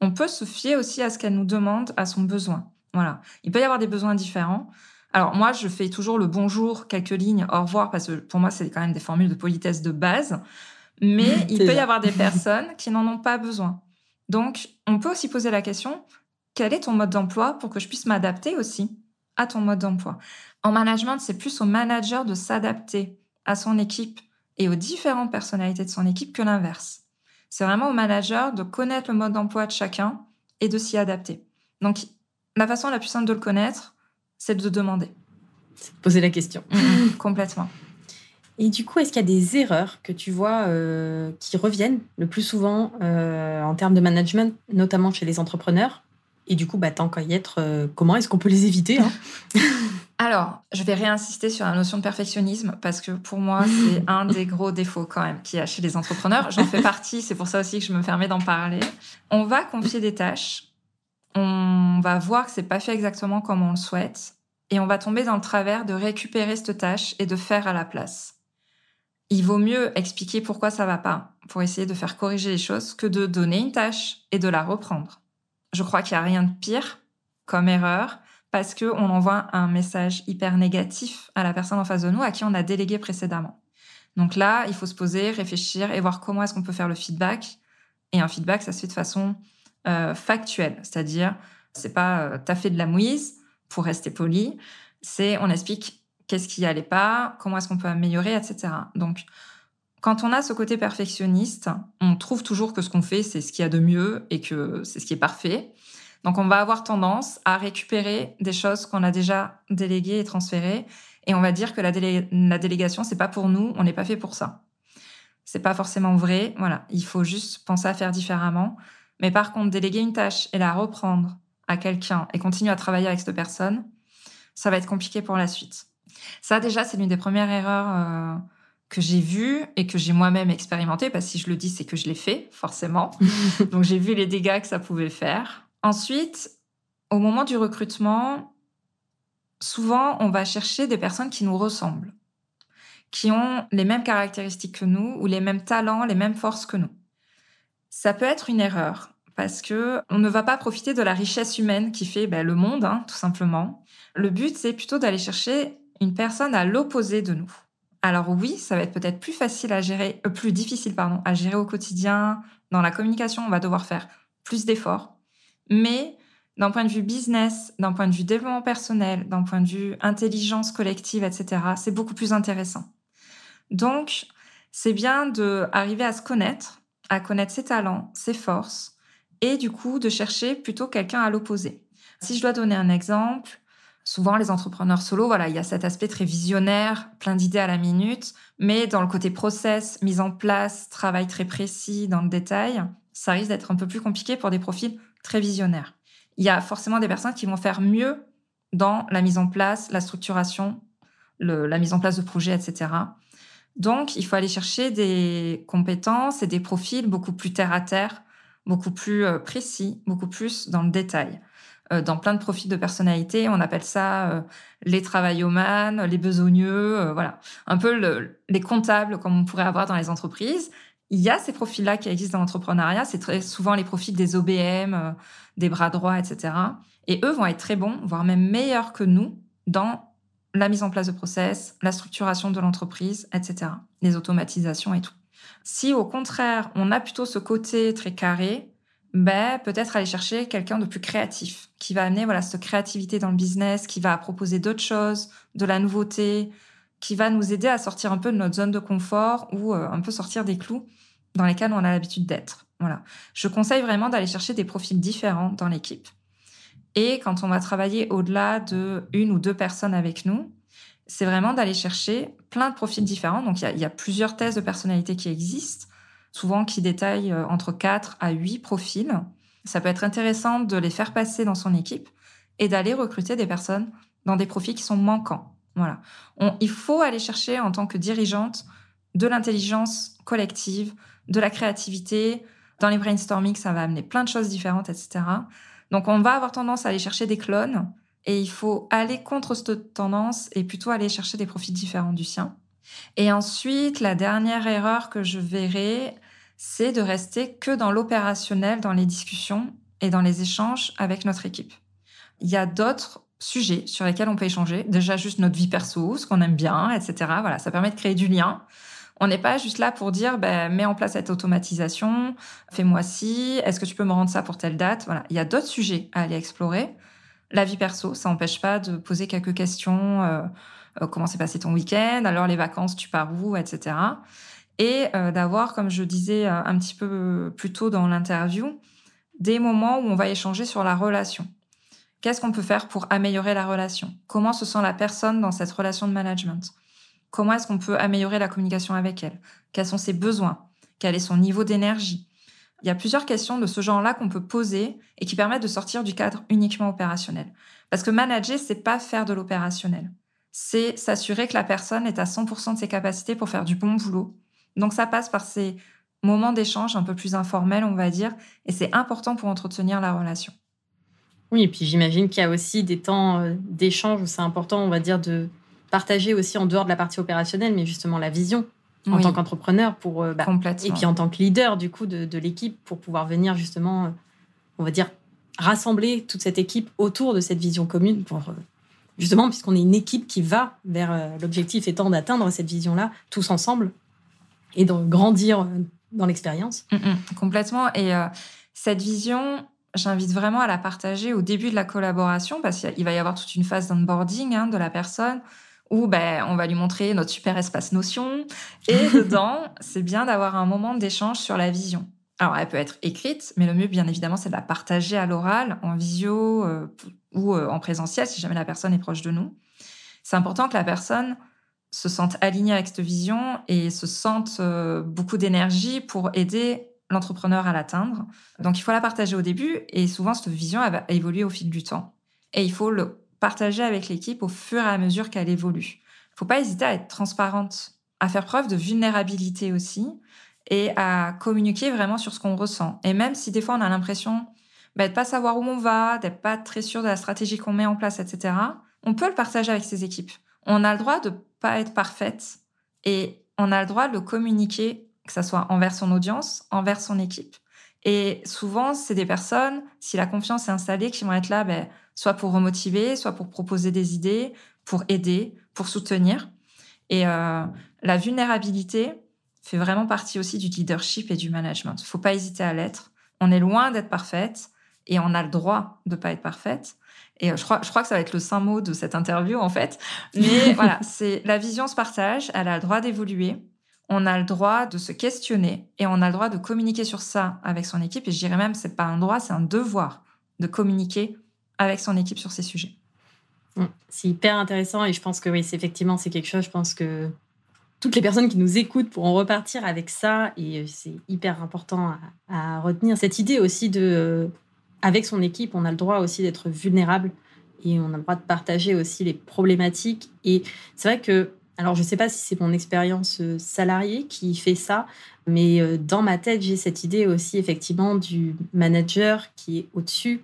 on peut se fier aussi à ce qu'elle nous demande, à son besoin. Voilà. Il peut y avoir des besoins différents. Alors moi, je fais toujours le bonjour, quelques lignes, au revoir, parce que pour moi, c'est quand même des formules de politesse de base. Mais [laughs] il peut y avoir des [laughs] personnes qui n'en ont pas besoin. Donc, on peut aussi poser la question, quel est ton mode d'emploi pour que je puisse m'adapter aussi à ton mode d'emploi? En management, c'est plus au manager de s'adapter à son équipe et aux différentes personnalités de son équipe que l'inverse. C'est vraiment au manager de connaître le mode d'emploi de chacun et de s'y adapter. Donc, la façon la plus simple de le connaître, c'est de demander. C'est de poser la question. Mm-hmm. [laughs] complètement. Et du coup, est-ce qu'il y a des erreurs que tu vois euh, qui reviennent le plus souvent euh, en termes de management, notamment chez les entrepreneurs? Et du coup, bah, tant qu'à y être, euh, comment est-ce qu'on peut les éviter hein? [laughs] Alors, je vais réinsister sur la notion de perfectionnisme parce que pour moi, c'est [laughs] un des gros défauts quand même qu'il y a chez les entrepreneurs. J'en fais partie, c'est pour ça aussi que je me permets d'en parler. On va confier des tâches, on va voir que c'est pas fait exactement comme on le souhaite et on va tomber dans le travers de récupérer cette tâche et de faire à la place. Il vaut mieux expliquer pourquoi ça va pas pour essayer de faire corriger les choses que de donner une tâche et de la reprendre. Je crois qu'il n'y a rien de pire comme erreur parce qu'on envoie un message hyper négatif à la personne en face de nous à qui on a délégué précédemment. Donc là, il faut se poser, réfléchir et voir comment est-ce qu'on peut faire le feedback. Et un feedback, ça se fait de façon euh, factuelle, c'est-à-dire c'est pas euh, t'as fait de la mouise pour rester poli, c'est on explique qu'est-ce qui allait pas, comment est-ce qu'on peut améliorer, etc. Donc quand on a ce côté perfectionniste, on trouve toujours que ce qu'on fait, c'est ce qu'il y a de mieux et que c'est ce qui est parfait. Donc, on va avoir tendance à récupérer des choses qu'on a déjà déléguées et transférées, et on va dire que la, la délégation, c'est pas pour nous, on n'est pas fait pour ça. C'est pas forcément vrai. Voilà, il faut juste penser à faire différemment. Mais par contre, déléguer une tâche et la reprendre à quelqu'un et continuer à travailler avec cette personne, ça va être compliqué pour la suite. Ça, déjà, c'est l'une des premières erreurs euh, que j'ai vu et que j'ai moi-même expérimenté, parce que si je le dis, c'est que je l'ai fait, forcément. [laughs] Donc j'ai vu les dégâts que ça pouvait faire. Ensuite, au moment du recrutement, souvent, on va chercher des personnes qui nous ressemblent, qui ont les mêmes caractéristiques que nous ou les mêmes talents, les mêmes forces que nous. Ça peut être une erreur parce que on ne va pas profiter de la richesse humaine qui fait ben, le monde, hein, tout simplement. Le but, c'est plutôt d'aller chercher une personne à l'opposé de nous. Alors oui, ça va être peut-être plus facile à gérer, euh, plus difficile pardon, à gérer au quotidien. Dans la communication, on va devoir faire plus d'efforts, mais d'un point de vue business, d'un point de vue développement personnel, d'un point de vue intelligence collective, etc., c'est beaucoup plus intéressant. Donc, c'est bien de arriver à se connaître, à connaître ses talents, ses forces, et du coup de chercher plutôt quelqu'un à l'opposé. Si je dois donner un exemple, souvent les entrepreneurs solo, voilà, il y a cet aspect très visionnaire, plein d'idées à la minute, mais dans le côté process, mise en place, travail très précis dans le détail, ça risque d'être un peu plus compliqué pour des profils très visionnaires. Il y a forcément des personnes qui vont faire mieux dans la mise en place, la structuration, la mise en place de projets, etc. Donc, il faut aller chercher des compétences et des profils beaucoup plus terre à terre, beaucoup plus euh, précis, beaucoup plus dans le détail. Euh, dans plein de profils de personnalité, on appelle ça euh, les travaillomanes, les besogneux, voilà, un peu les comptables comme on pourrait avoir dans les entreprises. Il y a ces profils-là qui existent dans l'entrepreneuriat. C'est très souvent les profils des OBM, des bras droits, etc. Et eux vont être très bons, voire même meilleurs que nous dans la mise en place de process, la structuration de l'entreprise, etc. Les automatisations et tout. Si au contraire, on a plutôt ce côté très carré, ben, peut-être aller chercher quelqu'un de plus créatif, qui va amener voilà cette créativité dans le business, qui va proposer d'autres choses, de la nouveauté, qui va nous aider à sortir un peu de notre zone de confort ou euh, un peu sortir des clous dans lesquels on a l'habitude d'être. Voilà. Je conseille vraiment d'aller chercher des profils différents dans l'équipe. Et quand on va travailler au-delà de une ou deux personnes avec nous, c'est vraiment d'aller chercher plein de profils différents. Donc, il y, a, plusieurs thèses de personnalité qui existent, souvent qui détaillent euh, entre 4 à 8 profils. Ça peut être intéressant de les faire passer dans son équipe et d'aller recruter des personnes dans des profils qui sont manquants. Voilà. il faut aller chercher en tant que dirigeante de l'intelligence collective, de la créativité. Dans les brainstorming, ça va amener plein de choses différentes, etc. Donc, on va avoir tendance à aller chercher des clones et il faut aller contre cette tendance et plutôt aller chercher des profils différents du sien. Et ensuite, la dernière erreur que je verrai, c'est de rester que dans l'opérationnel, dans les discussions et dans les échanges avec notre équipe. Il y a d'autres sujets sur lesquels on peut échanger. Déjà juste notre vie perso, ce qu'on aime bien, etc. Voilà, ça permet de créer du lien. On n'est pas juste là pour dire, ben, mets en place cette automatisation, fais-moi ci, est-ce que tu peux me rendre ça pour telle date? Voilà, il y a d'autres sujets à aller explorer la vie perso, ça n'empêche pas de poser quelques questions. Euh, euh, comment s'est passé ton week-end? Alors les vacances, tu pars où? Etc. Et euh, d'avoir, comme je disais un petit peu plus tôt dans l'interview, des moments où on va échanger sur la relation. Qu'est-ce qu'on peut faire pour améliorer la relation? Comment se sent la personne dans cette relation de management? Comment est-ce qu'on peut améliorer la communication avec elle? Quels sont ses besoins? Quel est son niveau d'énergie? Il y a plusieurs questions de ce genre-là qu'on peut poser et qui permettent de sortir du cadre uniquement opérationnel. Parce que manager, c'est pas faire de l'opérationnel. C'est s'assurer que la personne est à 100% de ses capacités pour faire du bon boulot. Donc ça passe par ces moments d'échange un peu plus informels, on va dire, et c'est important pour entretenir la relation. Oui, et puis j'imagine qu'il y a aussi des temps euh, d'échange où c'est important, on va dire, de partager aussi en dehors de la partie opérationnelle, mais justement la vision en tant qu'entrepreneur pour euh, bah, et puis en tant que leader du coup de, l'équipe pour pouvoir venir justement euh, on va dire rassembler toute cette équipe autour de cette vision commune pour justement puisqu'on est une équipe qui va vers l'objectif étant d'atteindre cette vision là tous ensemble et de grandir dans l'expérience. Mm, mm, complètement. Et cette vision J'invite vraiment à la partager au début de la collaboration parce qu'il va y avoir toute une phase d'onboarding hein, de la personne où ben, on va lui montrer notre super espace notion. Et [laughs] dedans, c'est bien d'avoir un moment d'échange sur la vision. Alors, elle peut être écrite, mais le mieux, bien évidemment, c'est de la partager à l'oral, en visio euh, ou euh, en présentiel, si jamais la personne est proche de nous. C'est important que la personne se sente alignée avec cette vision et se sente euh, beaucoup d'énergie pour aider l'entrepreneur à l'atteindre. Donc, il faut la partager au début et souvent, cette vision, elle va évoluer au fil du temps. Et il faut le partager avec l'équipe au fur et à mesure qu'elle évolue. Il faut pas hésiter à être transparente à faire preuve de vulnérabilité aussi et à communiquer vraiment sur ce qu'on ressent. Et même si des fois on a l'impression bah, de pas savoir où on va, d'être pas très sûr de la stratégie qu'on met en place, etc., on peut le partager avec ses équipes. On a le droit de pas être parfaite et on a le droit de le communiquer, que ce soit envers son audience, envers son équipe. Et souvent, c'est des personnes, si la confiance est installée, qui vont être là, ben, soit pour remotiver, soit pour proposer des idées, pour aider, pour soutenir. Et euh, la vulnérabilité fait vraiment partie aussi du leadership et du management. Il faut pas hésiter à l'être. On est loin d'être parfaite et on a le droit de pas être parfaite. Et euh, je crois, je crois que ça va être le saint mot de cette interview, en fait. Mais [laughs] voilà, c'est la vision se partage, elle a le droit d'évoluer. On a le droit de se questionner et on a le droit de communiquer sur ça avec son équipe. Et je dirais même, c'est pas un droit, c'est un devoir de communiquer avec son équipe sur ces sujets. Mmh, c'est hyper intéressant et je pense que oui, c'est effectivement, c'est quelque chose, je pense que toutes les personnes qui nous écoutent pourront repartir avec ça et euh, c'est hyper important à, à, retenir cette idée aussi de euh, avec son équipe, on a le droit aussi d'être vulnérable et on a le droit de partager aussi les problématiques. Et c'est vrai que, alors je ne sais pas si c'est mon expérience euh, salariée qui fait ça, mais euh, dans ma tête, j'ai cette idée aussi effectivement du manager qui est au-dessus,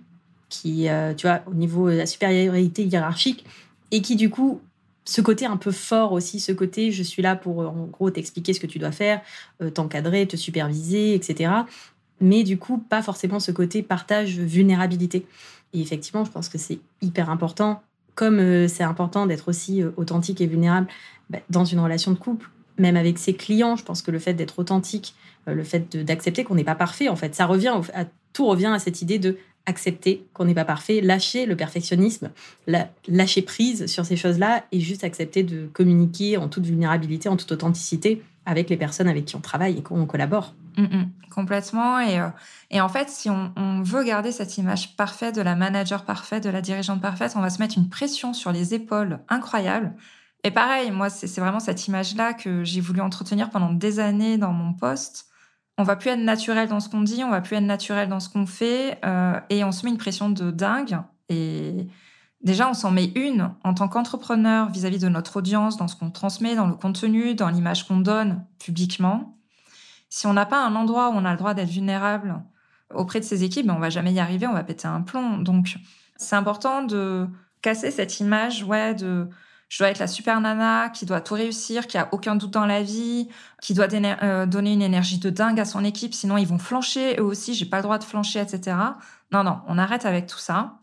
qui, euh, tu vois, au niveau de la supériorité hiérarchique, et qui du coup ce côté un peu fort aussi, ce côté je suis là pour en gros t'expliquer ce que tu dois faire, t'encadrer, te superviser, etc mais du coup, pas forcément ce côté partage vulnérabilité. Et effectivement, je pense que c'est hyper important, comme c'est important d'être aussi authentique et vulnérable bah, dans une relation de couple, même avec ses clients. Je pense que le fait d'être authentique, euh, le fait d'accepter qu'on n'est pas parfait, en fait, ça revient à, tout revient à cette idée de accepter qu'on n'est pas parfait, lâcher le perfectionnisme, lâcher prise sur ces choses-là et juste accepter de communiquer en toute vulnérabilité, en toute authenticité avec les personnes avec qui on travaille et qu'on collabore. Mm, mm, complètement. Et, euh, et, en fait, si on, veut garder cette image parfaite de la manager parfaite, de la dirigeante parfaite, on va se mettre une pression sur les épaules incroyable. Et pareil, moi, c'est vraiment cette image-là que j'ai voulu entretenir pendant des années dans mon poste. On va plus être naturel dans ce qu'on dit, on va plus être naturel dans ce qu'on fait, euh, et on se met une pression de dingue. Et déjà, on s'en met une en tant qu'entrepreneur vis-à-vis de notre audience, dans ce qu'on transmet, dans le contenu, dans l'image qu'on donne publiquement. Si on n'a pas un endroit où on a le droit d'être vulnérable auprès de ses équipes, ben on va jamais y arriver, on va péter un plomb. Donc, c'est important de casser cette image, ouais, de je dois être la super nana qui doit tout réussir, qui a aucun doute dans la vie, qui doit euh, donner une énergie de dingue à son équipe, sinon ils vont flancher eux aussi, j'ai pas le droit de flancher, etc. Non, non, on arrête avec tout ça.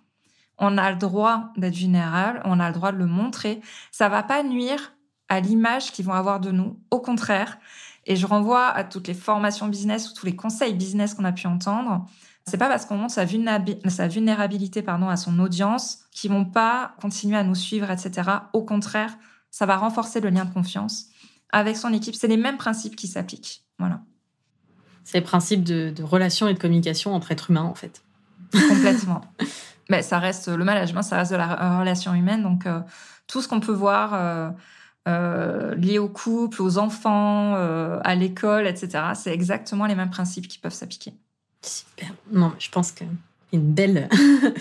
On a le droit d'être vulnérable, on a le droit de le montrer. Ça va pas nuire à l'image qu'ils vont avoir de nous. Au contraire, et je renvoie à toutes les formations business ou tous les conseils business qu'on a pu entendre. C'est pas parce qu'on montre sa, vulnérabilité pardon, à son audience qu'ils vont pas continuer à nous suivre, etc. Au contraire, ça va renforcer le lien de confiance avec son équipe. C'est les mêmes principes qui s'appliquent. Voilà. C'est les principes de, relation et de communication entre êtres humains, en fait. Complètement. [laughs] Mais ça reste le management, ça reste de la relation humaine. Donc, euh, tout ce qu'on peut voir euh, euh, liés au couple, aux enfants, à l'école, etc. C'est exactement les mêmes principes qui peuvent s'appliquer. Super. Non, je pense que une belle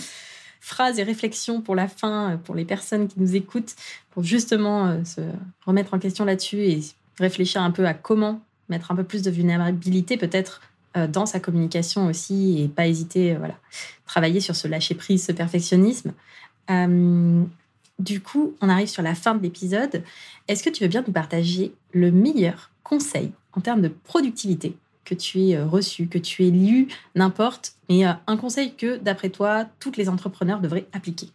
[laughs] phrase et réflexion pour la fin, pour les personnes qui nous écoutent, pour justement euh, se remettre en question là-dessus et réfléchir un peu à comment mettre un peu plus de vulnérabilité peut-être dans sa communication aussi et pas hésiter, voilà, travailler sur ce lâcher prise, ce perfectionnisme. Du coup, on arrive sur la fin de l'épisode. Est-ce que tu veux bien nous partager le meilleur conseil en termes de productivité que tu aies euh, reçu, que tu aies lu, n'importe, mais euh, un conseil que, d'après toi, toutes les entrepreneurs devraient appliquer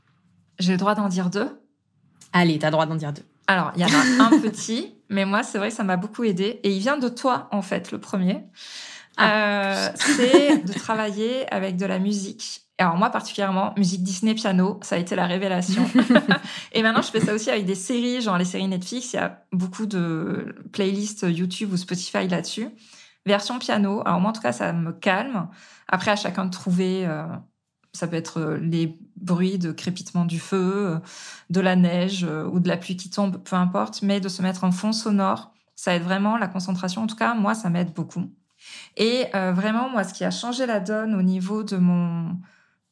J'ai le droit d'en dire deux? Allez, tu as le droit d'en dire deux. Alors, il y en a un [laughs] petit, mais moi, c'est vrai que ça m'a beaucoup aidé. Et il vient de toi, en fait, le premier. Ah. Euh, c'est de travailler avec de la musique alors moi particulièrement, musique Disney piano, ça a été la révélation. [laughs] et maintenant je fais ça aussi avec des séries, genre les séries Netflix, il y a beaucoup de playlists YouTube ou Spotify là-dessus. Version piano, alors moi en tout cas ça me calme. Après à chacun de trouver, euh, ça peut être euh, les bruits de crépitement du feu, euh, de la neige ou de la pluie qui tombe, peu importe, mais de se mettre en fond sonore, ça aide vraiment la concentration. En tout cas moi ça m'aide beaucoup. Et vraiment moi ce qui a changé la donne au niveau de mon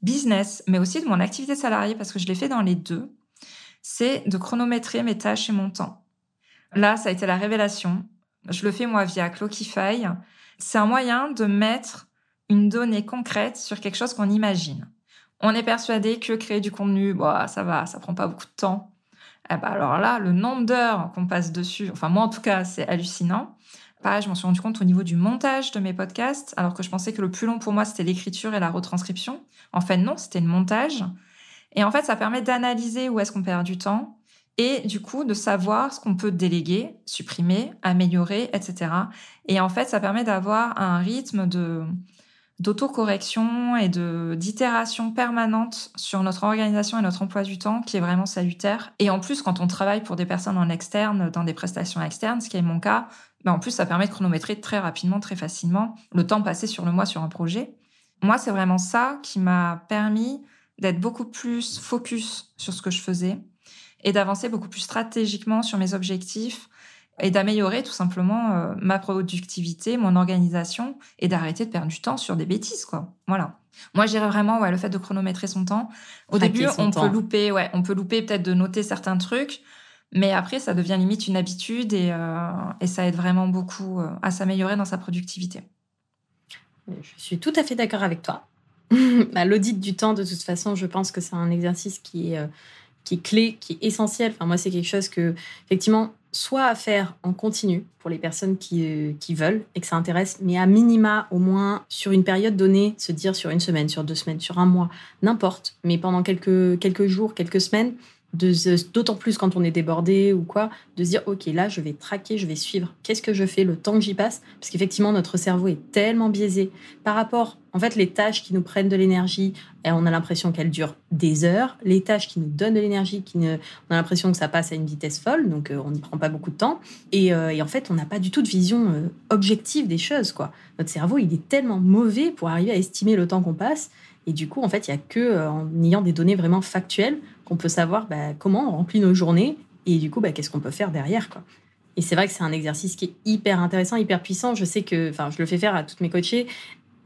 business, mais aussi de mon activité salariée, parce que je l'ai fait dans les deux, c'est de chronométrer mes tâches et mon temps. Là, ça a été la révélation. Je le fais moi via Clockify. C'est un moyen de mettre une donnée concrète sur quelque chose qu'on imagine. On est persuadé que créer du contenu, bah, ça va, ça prend pas beaucoup de temps. Eh ben alors là, le nombre d'heures qu'on passe dessus, enfin moi en tout cas, c'est hallucinant. Pareil, je m'en suis rendu compte au niveau du montage de mes podcasts, alors que je pensais que le plus long pour moi, c'était l'écriture et la retranscription. En fait, non, c'était le montage. Et en fait, ça permet d'analyser où est-ce qu'on perd du temps et du coup de savoir ce qu'on peut déléguer, supprimer, améliorer, etc. Et en fait, ça permet d'avoir un rythme de d'autocorrection et de d'itération permanente sur notre organisation et notre emploi du temps qui est vraiment salutaire. Et en plus, quand on travaille pour des personnes en externe, dans des prestations externes, ce qui est mon cas, ben en plus, ça permet de chronométrer très rapidement, très facilement le temps passé sur le mois sur un projet. Moi, c'est vraiment ça qui m'a permis d'être beaucoup plus focus sur ce que je faisais et d'avancer beaucoup plus stratégiquement sur mes objectifs et d'améliorer tout simplement euh, ma productivité, mon organisation et d'arrêter de perdre du temps sur des bêtises quoi. Voilà. Moi, j'irais vraiment ouais le fait de chronométrer son temps. Au début, on peut louper ouais, on peut louper peut-être de noter certains trucs, mais après ça devient limite une habitude et, euh, et ça aide vraiment beaucoup euh, à s'améliorer dans sa productivité. Je suis tout à fait d'accord avec toi. [laughs] Bah, l'audit du temps, de toute façon, je pense que c'est un exercice qui est, qui est clé, qui est essentiel. Enfin, moi, c'est quelque chose que, effectivement, soit à faire en continu pour les personnes qui, euh, qui, veulent et que ça intéresse, mais à minima, au moins sur une période donnée, se dire sur une semaine, sur deux semaines, sur un mois, n'importe, mais pendant quelques jours, quelques semaines, d'autant plus quand on est débordé ou quoi, de se dire ok là je vais traquer, je vais suivre. Qu'est-ce que je fais le temps que j'y passe? Parce qu'effectivement notre cerveau est tellement biaisé par rapport, en fait les tâches qui nous prennent de l'énergie, et on a l'impression qu'elles durent des heures. Les tâches qui nous donnent de l'énergie, on a l'impression que ça passe à une vitesse folle, donc euh, on n'y prend pas beaucoup de temps. Et, euh, en fait on n'a pas du tout de vision euh, objective des choses quoi. Notre cerveau il est tellement mauvais pour arriver à estimer le temps qu'on passe. Et du coup, en fait, il n'y a que en ayant des données vraiment factuelles qu'on peut savoir bah, comment on remplit nos journées et du coup, bah, qu'est-ce qu'on peut faire derrière. Quoi. Et c'est vrai que c'est un exercice qui est hyper intéressant, hyper puissant. Je sais que, enfin, je le fais faire à toutes mes coachées.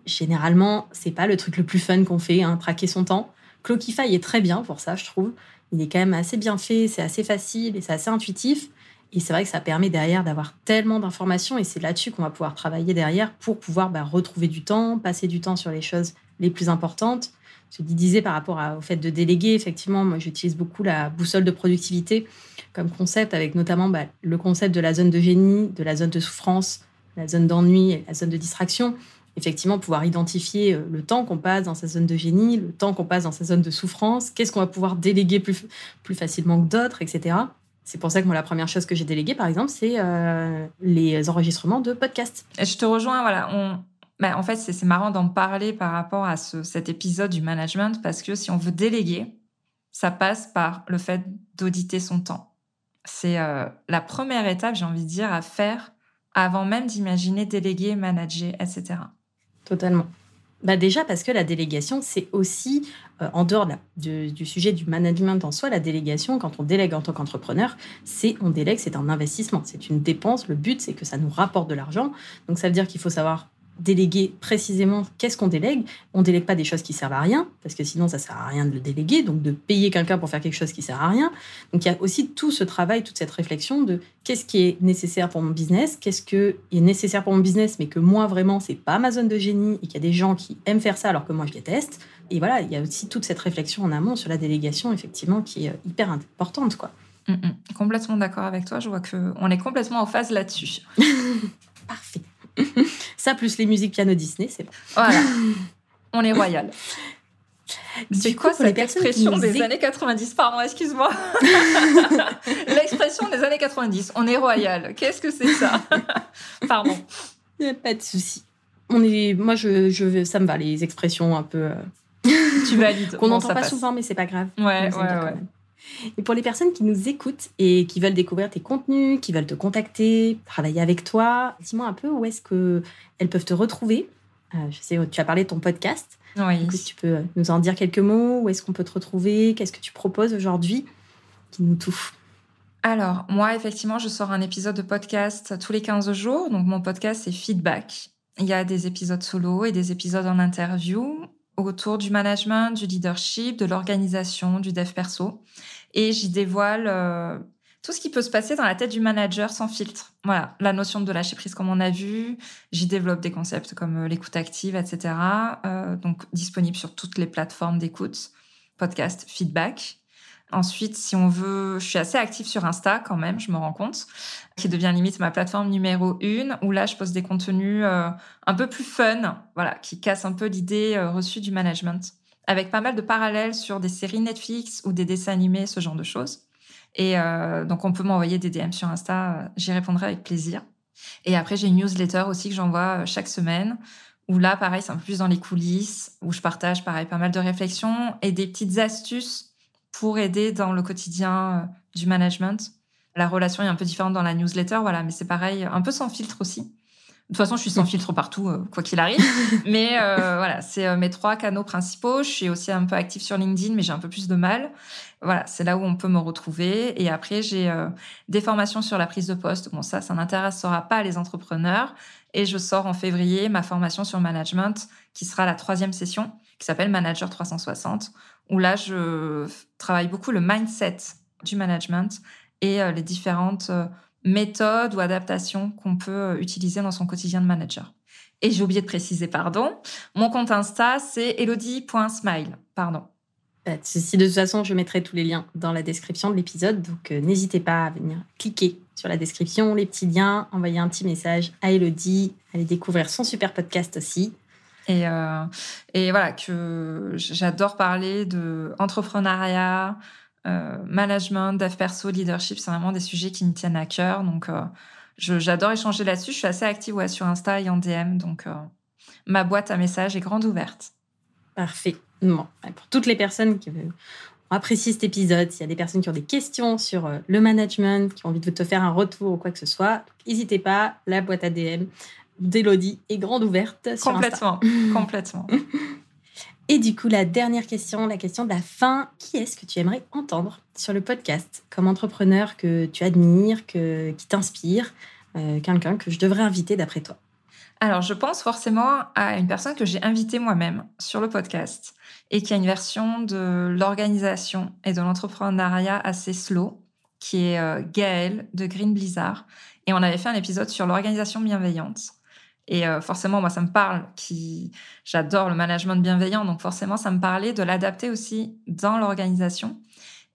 Généralement, c'est pas le truc le plus fun qu'on fait, hein, traquer son temps. Clockify est très bien pour ça, je trouve. Il est quand même assez bien fait, c'est assez facile et c'est assez intuitif. Et c'est vrai que ça permet derrière d'avoir tellement d'informations et c'est là-dessus qu'on va pouvoir travailler derrière pour pouvoir bah, retrouver du temps, passer du temps sur les choses les plus importantes je disais par rapport au fait de déléguer, effectivement, moi j'utilise beaucoup la boussole de productivité comme concept, avec notamment bah, le concept de la zone de génie, de la zone de souffrance, la zone d'ennui la zone de distraction. Effectivement, pouvoir identifier euh, le temps qu'on passe dans sa zone de génie, le temps qu'on passe dans sa zone de souffrance, qu'est-ce qu'on va pouvoir déléguer plus, plus facilement que d'autres, etc. C'est pour ça que moi, la première chose que j'ai déléguée, par exemple, c'est euh, les enregistrements de podcasts. Je te rejoins, voilà. Bah, en fait, c'est marrant d'en parler par rapport à cet épisode du management parce que si on veut déléguer, ça passe par le fait d'auditer son temps. C'est euh, la première étape, j'ai envie de dire, à faire avant même d'imaginer déléguer, manager, etc. Totalement. Bah déjà parce que la délégation, c'est aussi, euh, en dehors du sujet du management en soi, la délégation, quand on délègue en tant qu'entrepreneur, c'est on délègue, c'est un investissement, c'est une dépense. Le but, c'est que ça nous rapporte de l'argent. Donc ça veut dire qu'il faut savoir déléguer précisément qu'est-ce qu'on délègue. On délègue pas des choses qui servent à rien, parce que sinon ça sert à rien de le déléguer, donc de payer quelqu'un pour faire quelque chose qui sert à rien. Donc il y a aussi tout ce travail, toute cette réflexion de qu'est-ce qui est nécessaire pour mon business, qu'est-ce qui est nécessaire pour mon business, mais que moi vraiment c'est pas ma zone de génie et qu'il y a des gens qui aiment faire ça alors que moi je déteste. Et voilà, il y a aussi toute cette réflexion en amont sur la délégation effectivement qui est hyper importante quoi. Mm, mm. complètement d'accord avec toi. Je vois que on est complètement en phase là-dessus. [laughs] [laughs] Parfait. [laughs] Ça, plus les musiques piano Disney, c'est bon. Voilà. [laughs] On est royal. C'est quoi cette expression des années 90 Pardon, excuse-moi. [laughs] L'expression des années 90. On est royal. Qu'est-ce que c'est ça Pardon. Il n'y a pas de souci. On est, moi, je, je, ça me va les expressions un peu. Euh, tu valides. Qu'on n'entend pas souvent, mais c'est pas grave. Ouais, ouais, ouais. Et pour les personnes qui nous écoutent et qui veulent découvrir tes contenus, qui veulent te contacter, travailler avec toi, dis-moi un peu où est-ce qu'elles peuvent te retrouver. Euh, je sais, tu as parlé de ton podcast. Oui. tu peux nous en dire quelques mots. Où est-ce qu'on peut te retrouver Qu'est-ce que tu proposes aujourd'hui qui nous touche? Alors, moi, effectivement, je sors un épisode de podcast tous les 15 jours. Donc, mon podcast, c'est Feedback. Il y a des épisodes solo et des épisodes en interview autour du management, du leadership, de l'organisation, du dev perso. Et j'y dévoile euh, tout ce qui peut se passer dans la tête du manager sans filtre. Voilà, la notion de lâcher prise comme on a vu. J'y développe des concepts comme euh, l'écoute active, etc. Euh, donc disponible sur toutes les plateformes d'écoute, podcast, feedback. Ensuite, si on veut, je suis assez active sur Insta quand même, je me rends compte, qui devient limite ma plateforme numéro une, où là, je poste des contenus un peu plus fun, voilà, qui cassent un peu l'idée reçue du management, avec pas mal de parallèles sur des séries Netflix ou des dessins animés, ce genre de choses. Et euh, donc, on peut m'envoyer des DM sur Insta, euh, j'y répondrai avec plaisir. Et après, j'ai une newsletter aussi que j'envoie euh, chaque semaine, où là, pareil, c'est un peu plus dans les coulisses, où je partage, pareil, pas mal de réflexions et des petites astuces pour aider dans le quotidien du management. La relation est un peu différente dans la newsletter, voilà, mais c'est pareil, un peu sans filtre aussi. De toute façon, je suis sans filtre partout, euh, quoi qu'il arrive. [laughs] mais euh, voilà, c'est euh, mes trois canaux principaux. Je suis aussi un peu active sur LinkedIn, mais j'ai un peu plus de mal. Voilà, c'est là où on peut me retrouver. Et après, j'ai des formations sur la prise de poste. Bon, ça, ça n'intéressera pas les entrepreneurs. Et je sors en février ma formation sur management, qui sera la troisième session, qui s'appelle Manager 360, où là, je travaille beaucoup le mindset du management et les différentes méthode ou adaptation qu'on peut euh, utiliser dans son quotidien de manager. Et j'ai oublié de préciser, pardon, mon compte Insta, c'est elodie.smile, pardon. Si de toute façon, je mettrai tous les liens dans la description de l'épisode, donc euh, n'hésitez pas à venir cliquer sur la description, les petits liens, envoyer un petit message à Elodie, aller découvrir son super podcast aussi. Et, euh, et voilà, que j'adore parler de entrepreneuriat, management, dev perso, leadership, c'est vraiment des sujets qui me tiennent à cœur. Donc, euh, j'adore échanger là-dessus. Je suis assez active ouais, sur Insta et en DM. Donc, euh, ma boîte à messages est grande ouverte. Parfait. Bon, pour toutes les personnes qui ont apprécié cet épisode, s'il y a des personnes qui ont des questions sur le management, qui ont envie de te faire un retour ou quoi que ce soit, n'hésitez pas. La boîte à DM d'Elodie est grande ouverte. Complètement. [laughs] Complètement. Et du coup, la dernière question, la question de la fin, qui est-ce que tu aimerais entendre sur le podcast comme entrepreneur que tu admires, que, qui t'inspire, euh, quelqu'un que je devrais inviter d'après toi? Alors, je pense forcément à une personne que j'ai invitée moi-même sur le podcast et qui a une version de l'organisation et de l'entrepreneuriat assez slow, qui est euh, Gaëlle de Green Blizzard. Et on avait fait un épisode sur l'organisation bienveillante. Et euh, forcément, moi, ça me parle, qui j'adore le management bienveillant, donc forcément, ça me parlait de l'adapter aussi dans l'organisation.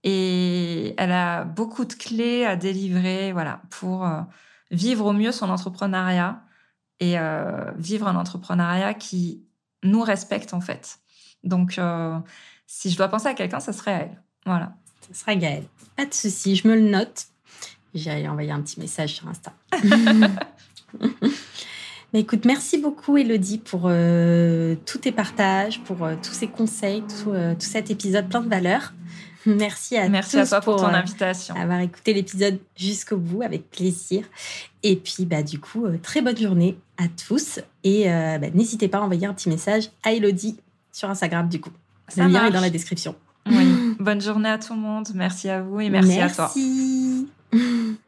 Et elle a beaucoup de clés à délivrer, voilà, pour euh, vivre au mieux son entrepreneuriat et euh, vivre un entrepreneuriat qui nous respecte en fait. Donc, si je dois penser à quelqu'un, ça serait elle. Voilà. Ça serait Gaëlle. Pas de souci, je me le note. J'ai envoyé un petit message sur Insta. [laughs] écoute, merci beaucoup Elodie pour euh, tous tes partages, pour euh, tous ces conseils, euh, tout, cet épisode plein de valeurs. [laughs] Merci à Merci à toi pour, ton invitation. Avoir écouté l'épisode jusqu'au bout avec plaisir. Et puis bah du coup, très bonne journée à tous et bah, n'hésitez pas à envoyer un petit message à Elodie sur Instagram du coup. le lien est dans la description. Oui. [laughs] bonne journée à tout le monde. Merci à vous et merci, merci. à toi. [laughs]